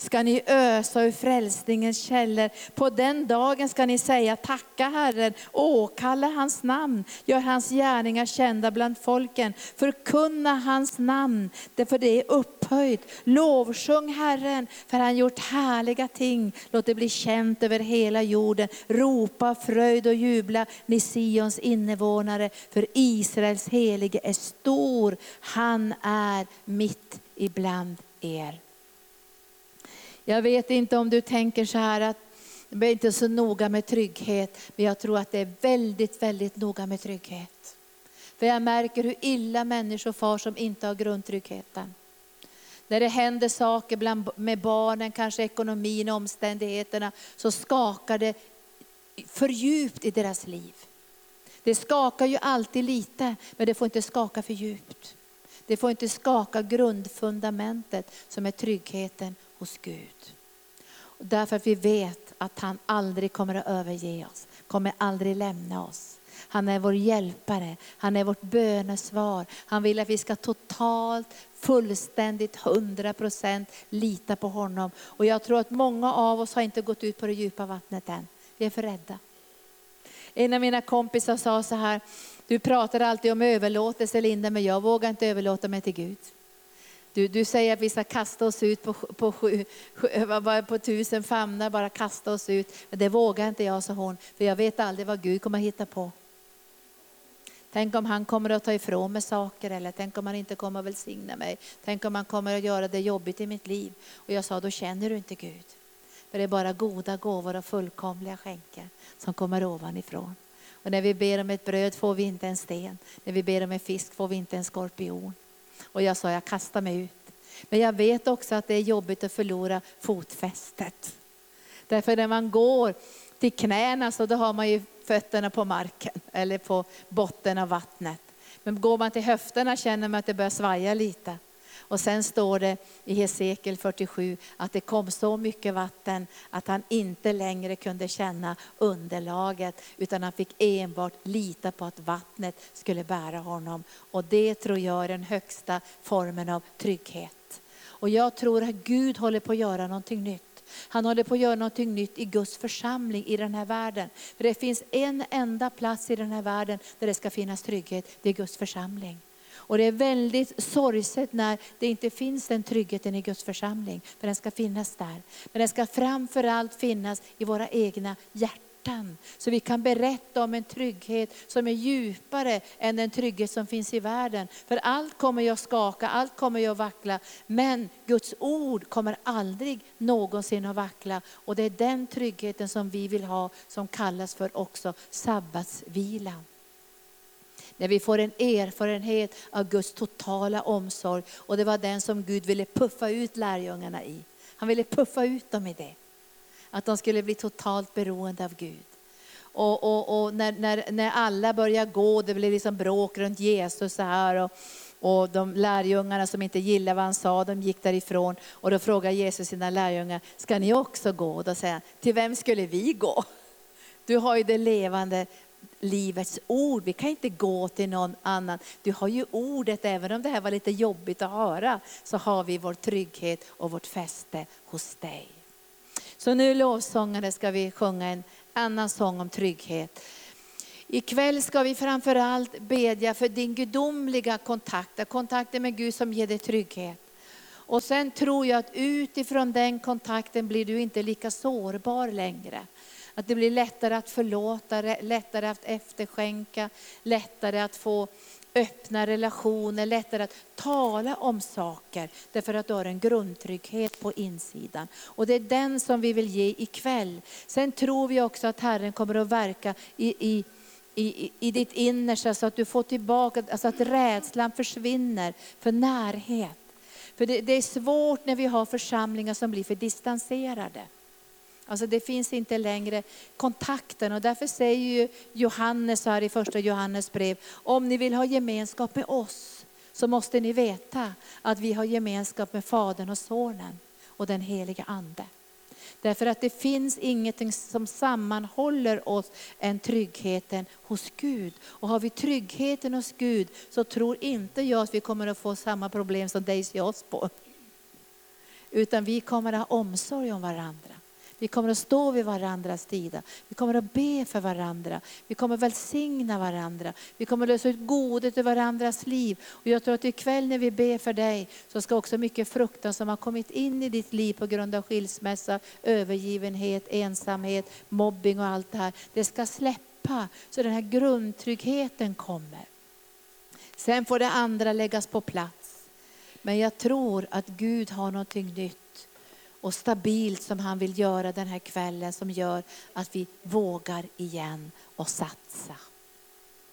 ska ni ösa ur frälsningens källor. På den dagen ska ni säga tacka Herren, åkalla hans namn, gör hans gärningar kända bland folken, förkunna hans namn, för det är upphöjt. Lovsjung Herren, för han gjort härliga ting. Låt det bli känt över hela jorden. Ropa fröjd och jubla, ni Sions invånare, för Israels helige är stor. Han är mitt ibland er. Jag vet inte om du tänker så här att det är inte så noga med trygghet, men jag tror att det är väldigt, väldigt noga med trygghet. För jag märker hur illa människor far som inte har grundtryggheten. När det händer saker bland, med barnen, kanske ekonomin, omständigheterna, så skakar det för djupt i deras liv. Det skakar ju alltid lite, men det får inte skaka för djupt. Det får inte skaka grundfundamentet som är tryggheten hos Gud. Och därför att vi vet att han aldrig kommer att överge oss, kommer aldrig lämna oss. Han är vår hjälpare, han är vårt bönesvar. Han vill att vi ska totalt, fullständigt, hundra procent lita på honom. Och jag tror att många av oss har inte gått ut på det djupa vattnet än. Vi är för rädda. En av mina kompisar sa så här, du pratar alltid om överlåtelse Linda, men jag vågar inte överlåta mig till Gud. Du, du säger att vi ska kasta oss ut på, på, sju, på tusen famnar, bara kasta oss ut. Men det vågar inte jag, sa hon, för jag vet aldrig vad Gud kommer att hitta på. Tänk om han kommer att ta ifrån mig saker eller tänk om han inte kommer att välsigna mig. Tänk om han kommer att göra det jobbigt i mitt liv. Och jag sa, då känner du inte Gud. För det är bara goda gåvor och fullkomliga skänker som kommer ovanifrån. Och när vi ber om ett bröd får vi inte en sten. När vi ber om en fisk får vi inte en skorpion. Och jag sa, jag kastar mig ut. Men jag vet också att det är jobbigt att förlora fotfästet. Därför när man går till knäna så då har man ju fötterna på marken eller på botten av vattnet. Men går man till höfterna känner man att det börjar svaja lite. Och sen står det i Hesekiel 47 att det kom så mycket vatten att han inte längre kunde känna underlaget utan han fick enbart lita på att vattnet skulle bära honom. Och det tror jag är den högsta formen av trygghet. Och jag tror att Gud håller på att göra någonting nytt. Han håller på att göra något nytt i Guds församling i den här världen. För det finns en enda plats i den här världen där det ska finnas trygghet, det är Guds församling. Och det är väldigt sorgset när det inte finns den tryggheten i Guds församling. För den ska finnas där. Men den ska framförallt finnas i våra egna hjärtan. Så vi kan berätta om en trygghet som är djupare än den trygghet som finns i världen. För allt kommer jag att skaka, allt kommer jag att vackla. Men Guds ord kommer aldrig någonsin att vackla. Och det är den tryggheten som vi vill ha som kallas för också sabbatsvilan. När vi får en erfarenhet av Guds totala omsorg. Och det var den som Gud ville puffa ut lärjungarna i. Han ville puffa ut dem i det. Att de skulle bli totalt beroende av Gud. Och, och, och när, när, när alla börjar gå, det blir liksom bråk runt Jesus så här. Och, och de lärjungarna som inte gillade vad han sa, de gick därifrån. Och då frågar Jesus sina lärjungar, ska ni också gå? Och då säger han, till vem skulle vi gå? Du har ju det levande livets ord. Vi kan inte gå till någon annan. Du har ju ordet, även om det här var lite jobbigt att höra, så har vi vår trygghet och vårt fäste hos dig. Så nu lovsångare ska vi sjunga en annan sång om trygghet. Ikväll ska vi framförallt bedja för din gudomliga kontakt, kontakten med Gud som ger dig trygghet. Och sen tror jag att utifrån den kontakten blir du inte lika sårbar längre. Att det blir lättare att förlåta, lättare att efterskänka, lättare att få öppna relationer, lättare att tala om saker. Därför att du har en grundtrygghet på insidan. Och det är den som vi vill ge ikväll. Sen tror vi också att Herren kommer att verka i, i i, i ditt innersta så att du får tillbaka, alltså att rädslan försvinner för närhet. För det, det, är svårt när vi har församlingar som blir för distanserade. Alltså det finns inte längre kontakten och därför säger ju Johannes här i första Johannes brev, om ni vill ha gemenskap med oss så måste ni veta att vi har gemenskap med Fadern och Sonen och den heliga Ande. Därför att det finns ingenting som sammanhåller oss än tryggheten hos Gud. Och har vi tryggheten hos Gud så tror inte jag att vi kommer att få samma problem som Daisy Osborne. Utan vi kommer att ha omsorg om varandra. Vi kommer att stå vid varandras sida. Vi kommer att be för varandra. Vi kommer att välsigna varandra. Vi kommer att lösa ut godet i varandras liv. Och jag tror att ikväll när vi ber för dig så ska också mycket fruktan som har kommit in i ditt liv på grund av skilsmässa, övergivenhet, ensamhet, mobbing och allt det här. Det ska släppa så den här grundtryggheten kommer. Sen får det andra läggas på plats. Men jag tror att Gud har någonting nytt och stabilt som han vill göra den här kvällen som gör att vi vågar igen och satsa.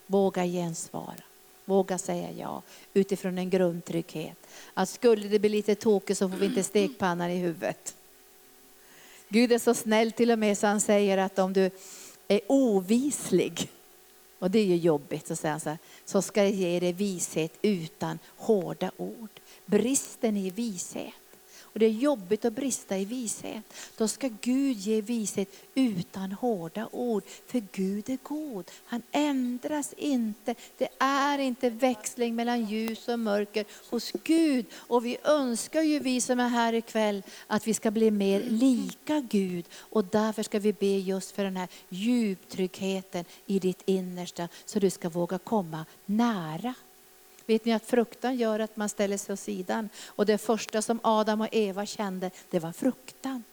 Våga gensvara. Våga säga ja utifrån en grundtrygghet. Att skulle det bli lite tokigt så får vi inte stekpannan i huvudet. Gud är så snäll till och med så han säger att om du är ovislig, och det är ju jobbigt, så säger han så, här, så ska jag ge dig vishet utan hårda ord. Bristen i vishet och det är jobbigt att brista i vishet, då ska Gud ge vishet utan hårda ord. För Gud är god, han ändras inte. Det är inte växling mellan ljus och mörker hos Gud. Och vi önskar ju vi som är här ikväll att vi ska bli mer lika Gud. Och därför ska vi be just för den här djuptryggheten i ditt innersta, så du ska våga komma nära. Vet ni att fruktan gör att man ställer sig åt sidan. Och det första som Adam och Eva kände, det var fruktan.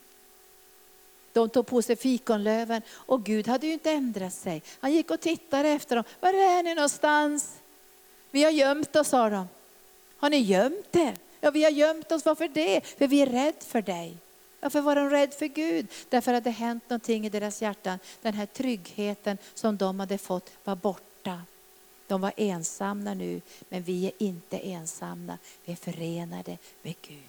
De tog på sig fikonlöven och Gud hade ju inte ändrat sig. Han gick och tittade efter dem. Var är ni någonstans? Vi har gömt oss, sa de. Har ni gömt er? Ja, vi har gömt oss. Varför det? För vi är rädda för dig. Varför var de rädda för Gud? Därför att det hänt någonting i deras hjärtan. Den här tryggheten som de hade fått var borta. De var ensamma nu, men vi är inte ensamma. Vi är förenade med Gud.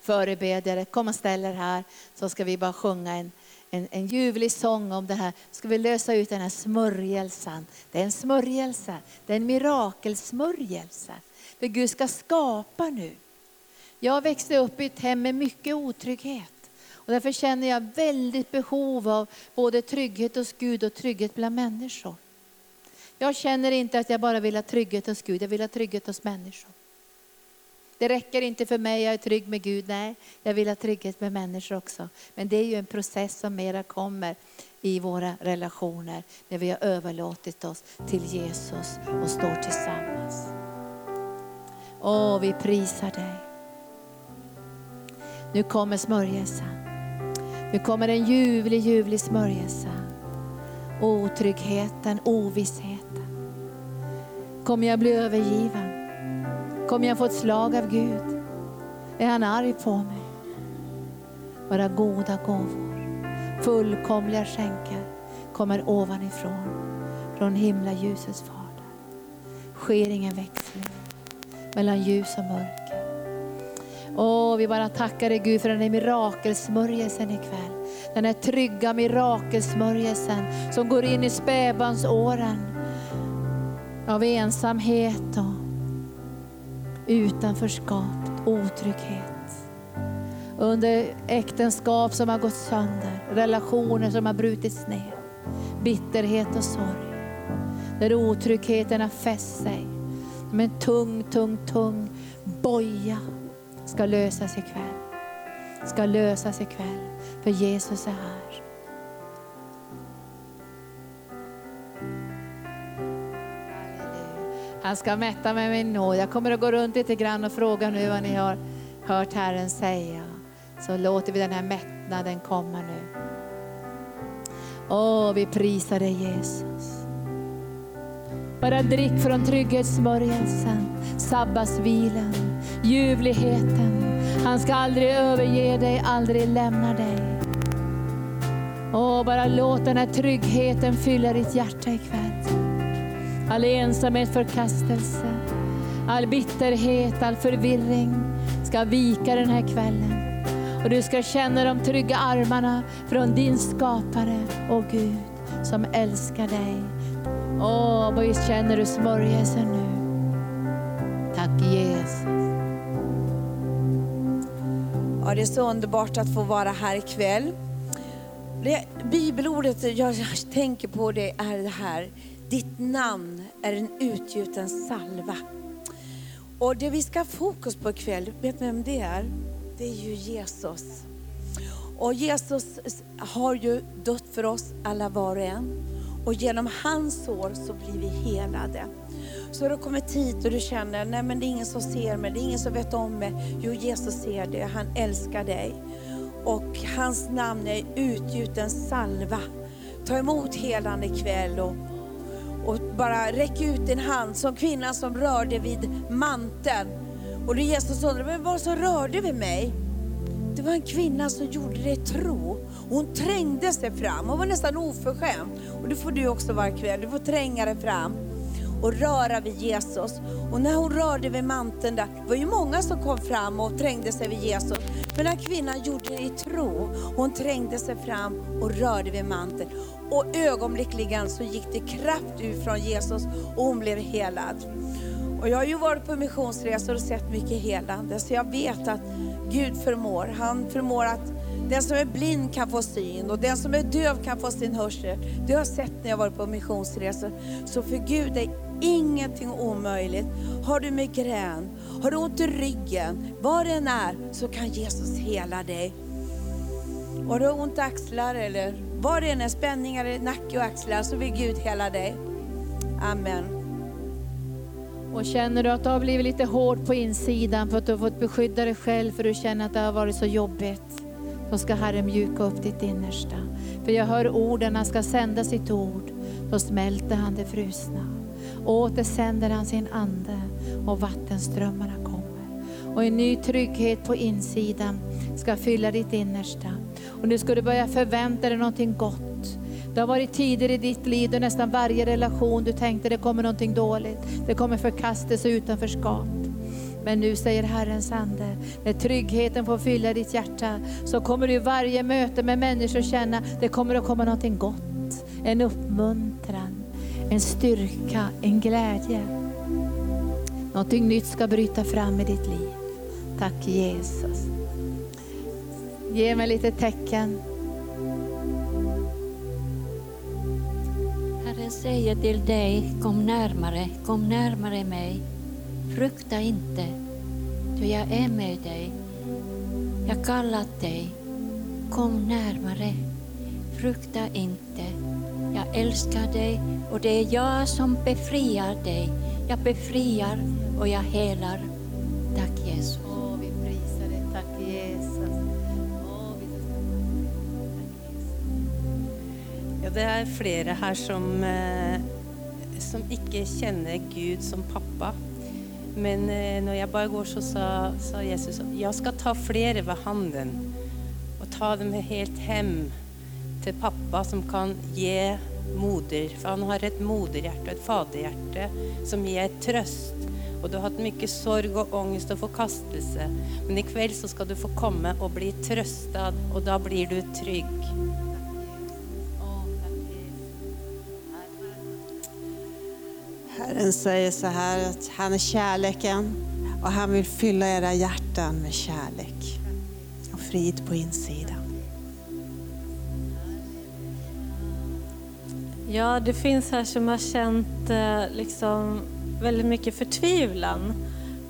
Förebedjare, kom och ställ er här så ska vi bara sjunga en, en, en ljuvlig sång om det här. Ska vi lösa ut den här smörjelsen. Det är en smörjelse, det är en mirakelsmörjelse. För Gud ska skapa nu. Jag växte upp i ett hem med mycket otrygghet. Och därför känner jag väldigt behov av både trygghet hos Gud och trygghet bland människor. Jag känner inte att jag bara vill ha trygghet hos Gud, jag vill ha trygghet hos människor. Det räcker inte för mig, jag är trygg med Gud. Nej, jag vill ha trygghet med människor också. Men det är ju en process som mera kommer i våra relationer när vi har överlåtit oss till Jesus och står tillsammans. Åh, vi prisar dig. Nu kommer smörjelsen. Nu kommer en ljuvlig, ljuvlig smörjelse. Otryggheten, ovissheten. Kommer jag bli övergiven? Kommer jag få ett slag av Gud? Är han arg på mig? Våra goda gåvor, fullkomliga skänker kommer ovanifrån, från himlaljusets fader. Sker ingen växling mellan ljus och mörker. Åh, vi bara tackar dig Gud för den här mirakelsmörjelsen ikväll. Den här trygga mirakelsmörjelsen som går in i spädbarnsåren av ensamhet och utanförskap, otrygghet. under äktenskap som har gått sönder, relationer som har brutits ner, bitterhet och sorg. Där otryggheten har fäst sig som en tung, tung, tung boja ska lösas ikväll. Ska lösas ikväll, för Jesus är här. Han ska mätta med min nåd. Jag kommer att gå runt lite grann och fråga nu vad ni har hört Herren säga. Så låter vi den här mättnaden komma nu. Åh, vi prisar dig Jesus. Bara drick från trygghetssmörjelsen, sabbatsvilan, ljuvligheten. Han ska aldrig överge dig, aldrig lämna dig. Åh, bara låt den här tryggheten fylla ditt hjärta ikväll. All ensamhet, förkastelse, all bitterhet, all förvirring ska vika den här kvällen. Och du ska känna de trygga armarna från din skapare och Gud som älskar dig. Åh, vad känner du smörjelsen nu? Tack Jesus. Ja, det är så underbart att få vara här ikväll. Det bibelordet jag tänker på det är det här. Ditt namn är en utgjuten salva. Och det vi ska ha fokus på ikväll, vet ni vem det är? Det är ju Jesus. Och Jesus har ju dött för oss alla var och en. Och genom hans sår så blir vi helade. Så har du kommit hit och du känner, nej men det är ingen som ser mig, det är ingen som vet om mig. Jo, Jesus ser dig, han älskar dig. Och hans namn är utgjuten salva. Ta emot helande ikväll och, och bara räck ut din hand som kvinnan som rörde vid manteln. Och det Jesus undrade, men vad som rörde vid mig? Det var en kvinna som gjorde det i tro. Hon trängde sig fram, hon var nästan oförskämd. Och det får du också vara ikväll, du får tränga dig fram och röra vid Jesus. Och när hon rörde vid manteln där, det var ju många som kom fram och trängde sig vid Jesus. Men den här kvinnan gjorde det i tro. Hon trängde sig fram och rörde vid manteln. Och ögonblickligen så gick det kraft ut från Jesus och hon blev helad. Och jag har ju varit på missionsresor och sett mycket helande, så jag vet att Gud förmår. Han förmår att den som är blind kan få syn och den som är döv kan få sin hörsel. Det har jag sett när jag varit på missionsresor. Så för Gud är ingenting omöjligt. Har du migrän, har du ont i ryggen, vad det än är, så kan Jesus hela dig. Har du ont i axlar eller vad det än är, spänningar i nacke och axlar, så vill Gud hela dig. Amen. Och känner du att du har blivit lite hård på insidan för att du har fått beskydda dig själv för du känner att det har varit så jobbigt. Då ska Herren mjuka upp ditt innersta. För jag hör orden, han ska sända sitt ord. Då smälter han det frusna. Åter sänder han sin ande och vattenströmmarna kommer. Och en ny trygghet på insidan ska fylla ditt innersta. Och nu ska du börja förvänta dig någonting gott. Det har varit tider i ditt liv då nästan varje relation du tänkte det kommer någonting dåligt. Det kommer förkastelse och utanförskap. Men nu säger Herrens ande, när tryggheten får fylla ditt hjärta så kommer du i varje möte med människor känna det kommer att komma någonting gott. En uppmuntran, en styrka, en glädje. Någonting nytt ska bryta fram i ditt liv. Tack Jesus. Ge mig lite tecken. Herren säger till dig, kom närmare, kom närmare mig. Frukta inte, ty jag är med dig. Jag kallat dig, kom närmare. Frukta inte, jag älskar dig och det är jag som befriar dig. Jag befriar och jag helar. Tack Jesus. Åh, vi prisar dig. Tack Jesus. Åh, vi Ja, det är flera här som, eh, som inte känner Gud som pappa. Men eh, när jag bara går, så sa, sa Jesus jag ska ta flera vid handen och ta dem helt hem til pappa som kan gi moder. For han har et moderhjerte og et faderhjerte som gir trøst. Og du har hatt mye sorg og angst og forkastelse. Men i kveld så skal du få komme og bli trøsta, og da blir du trygg. Herren säger så här att han är kärleken och han vill fylla era hjärtan med kärlek. Och frid på insidan. Ja, det finns här som har känt eh, liksom väldigt mycket förtvivlan.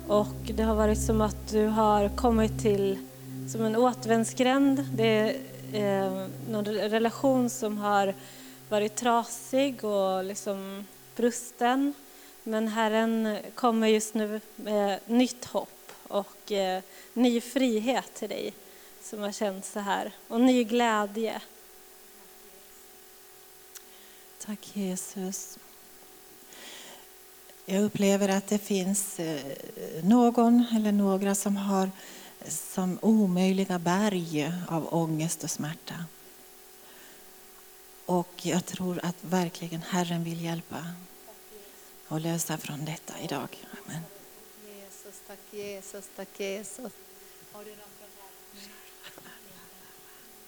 Och det har varit som att du har kommit till som en återvändsgränd. Det är eh, någon relation som har varit trasig och liksom brusten. Men Herren kommer just nu med nytt hopp och eh, ny frihet till dig som har känt så här. Och ny glädje. Tack Jesus. Jag upplever att det finns eh, någon eller några som har som omöjliga berg av ångest och smärta. Och jag tror att verkligen Herren vill hjälpa och lösa från detta idag. Amen. Jesus, tack Jesus, tack Jesus.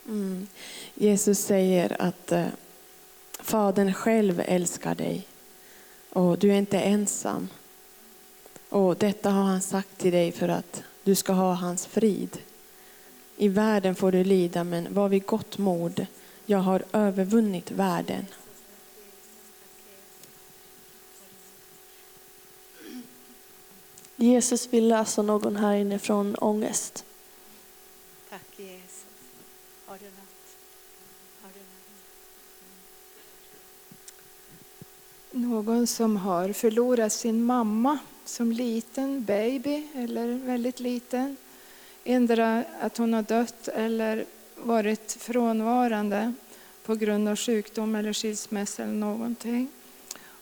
Mm. Jesus säger att eh, Fadern själv älskar dig och du är inte ensam. Och detta har han sagt till dig för att du ska ha hans frid. I världen får du lida, men var vid gott mod. Jag har övervunnit världen. Jesus vill lösa alltså någon här inne från ångest. Tack Jesus. Har du något? Har du något? Någon som har förlorat sin mamma som liten baby eller väldigt liten. Endera att hon har dött eller varit frånvarande på grund av sjukdom eller skilsmässa eller någonting.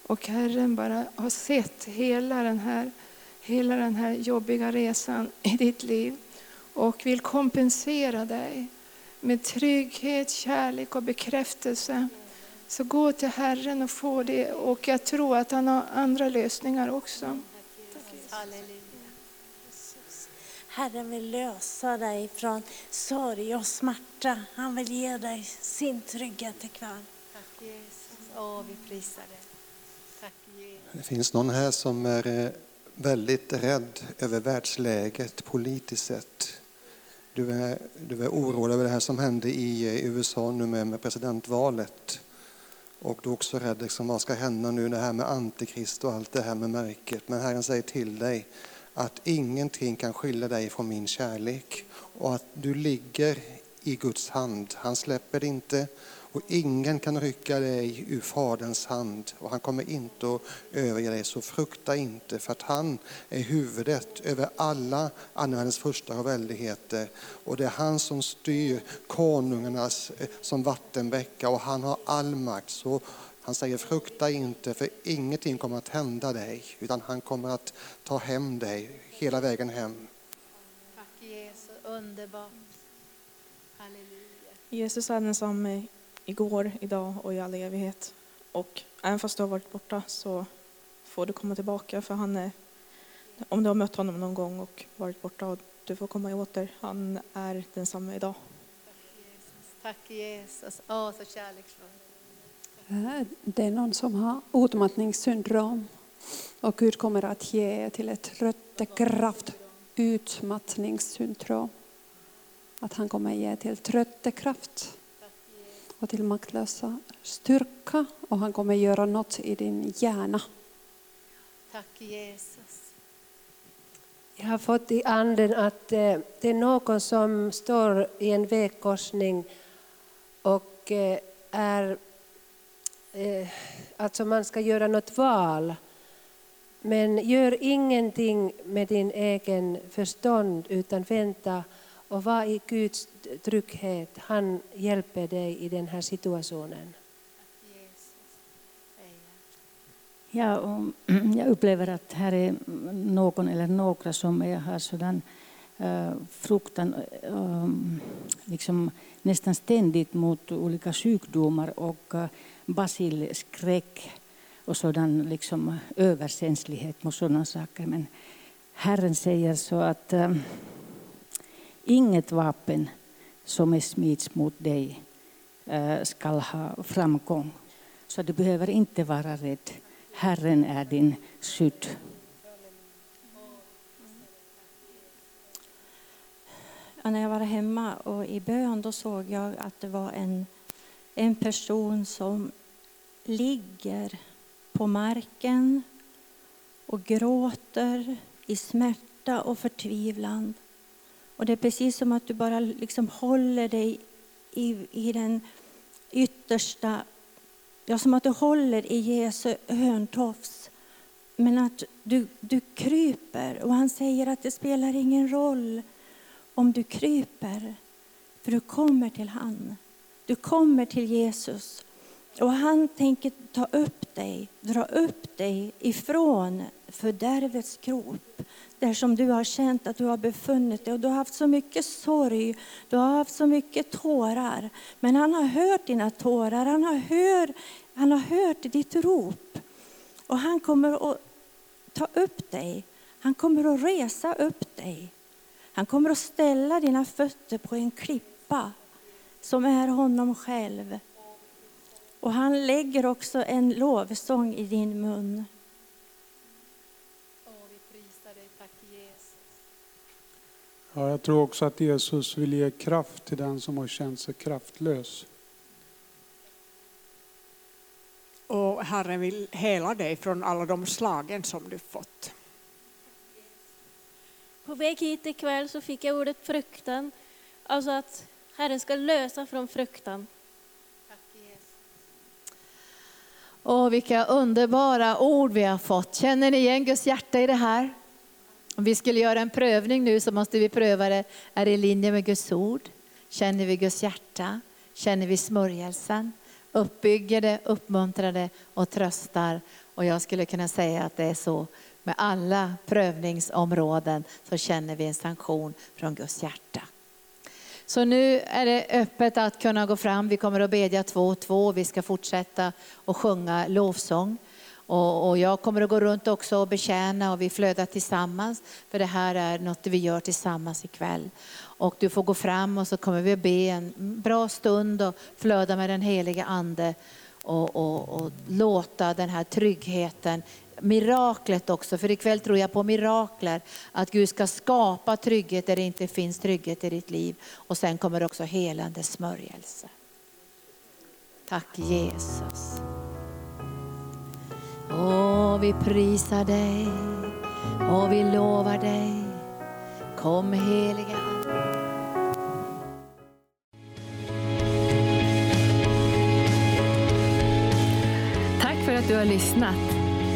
Och Herren bara har sett hela den här, hela den här jobbiga resan i ditt liv och vill kompensera dig med trygghet, kärlek och bekräftelse. Så gå till Herren och få det. Och jag tror att han har andra lösningar också. Halleluja. Herren vill lösa dig från sorg och smärta. Han vill ge dig sin trygghet ikväll. Tack Jesus. Åh, vi prisar dig. Tack Jesus. Det finns någon här som är eh, väldigt rädd över världsläget politiskt sett. Du är, du är orolig över det här som hände i eh, USA nu med, med presidentvalet. Och du är också rädd liksom, vad ska hända nu det här med antikrist och allt det här med märket. Men Herren säger till dig att ingenting kan skilja dig från min kärlek och att du ligger i Guds hand. Han släpper dig inte och ingen kan rycka dig ur Faderns hand och han kommer inte att överge dig. Så frukta inte för att han är huvudet över alla andevärldens första och väldigheter och det är han som styr konungarnas eh, som vattenbäckar och han har all makt. Så han säger frukta inte för ingenting kommer att hända dig utan han kommer att ta hem dig hela vägen hem. Tack Jesus. Underbart. Halleluja. Jesus är densamme igår, idag och i all evighet. Och även fast du har varit borta så får du komma tillbaka för han är, om du har mött honom någon gång och varit borta och du får komma åter, han är densamme idag. Tack Jesus. Åh, så kärleksfull. Det är någon som har utmattningssyndrom och Gud kommer att ge till ett tröttekraft utmattningssyndrom. Att han kommer ge till tröttekraft och till maktlösa styrka och han kommer göra något i din hjärna. Tack Jesus. Jag har fått i anden att eh, det är någon som står i en vägkorsning och eh, är... Eh, alltså man ska göra något val. Men gör ingenting med din egen förstånd utan vänta och var i Guds trygghet. Han hjälper dig i den här situationen. Ja, och jag upplever att här är någon eller några som är, har sådan äh, fruktan äh, liksom nästan ständigt mot olika sjukdomar och äh, basilskräck och sådan liksom överkänslighet mot sådana saker. Men Herren säger så att inget vapen som är smids mot dig eh, skall ska ha framgång. Så du behöver inte vara rädd. Herren är din skydd. när jag var hemma och i bön då såg jag att det var en, en person som ligger på marken och gråter i smärta och förtvivlan. Och det är precis som att du bara liksom håller dig i, i den yttersta, ja som att du håller i Jesu hörntofs. Men att du, du kryper och han säger att det spelar ingen roll om du kryper, för du kommer till han. Du kommer till Jesus och han tänker ta upp dig, dra upp dig ifrån fördärvets grop. Där som du har känt att du har befunnit dig och du har haft så mycket sorg, du har haft så mycket tårar. Men han har hört dina tårar, han har, hör, han har hört ditt rop. Och han kommer att ta upp dig, han kommer att resa upp dig. Han kommer att ställa dina fötter på en klippa som är honom själv. Och han lägger också en lovsång i din mun. Ja, jag tror också att Jesus vill ge kraft till den som har känt sig kraftlös. Och Herren vill hela dig från alla de slagen som du fått. På väg hit ikväll så fick jag ordet fruktan. Alltså att Herren ska lösa från fruktan. Åh, vilka underbara ord vi har fått. Känner ni igen Guds hjärta i det här? Om vi skulle göra en prövning nu så måste vi pröva det. Är det i linje med Guds ord? Känner vi Guds hjärta? Känner vi smörjelsen? Uppbygger det, uppmuntrar det och tröstar. Och jag skulle kunna säga att det är så med alla prövningsområden så känner vi en sanktion från Guds hjärta. Så nu är det öppet att kunna gå fram. Vi kommer att bedja två och två. Vi ska fortsätta att sjunga lovsång. Och, och, jag kommer att gå runt också och betjäna och vi flödar tillsammans. För det här är något vi gör tillsammans ikväll. Och du får gå fram och så kommer vi be en bra stund och flöda med den heliga ande. Och, och, och låta den här tryggheten miraklet också, för ikväll tror jag på mirakler. Att Gud ska skapa trygghet där det inte finns trygghet i ditt liv. Och sen kommer också helande smörjelse. Tack Jesus. Åh, vi prisar dig och vi lovar dig. Kom heliga Tack för att du har lyssnat.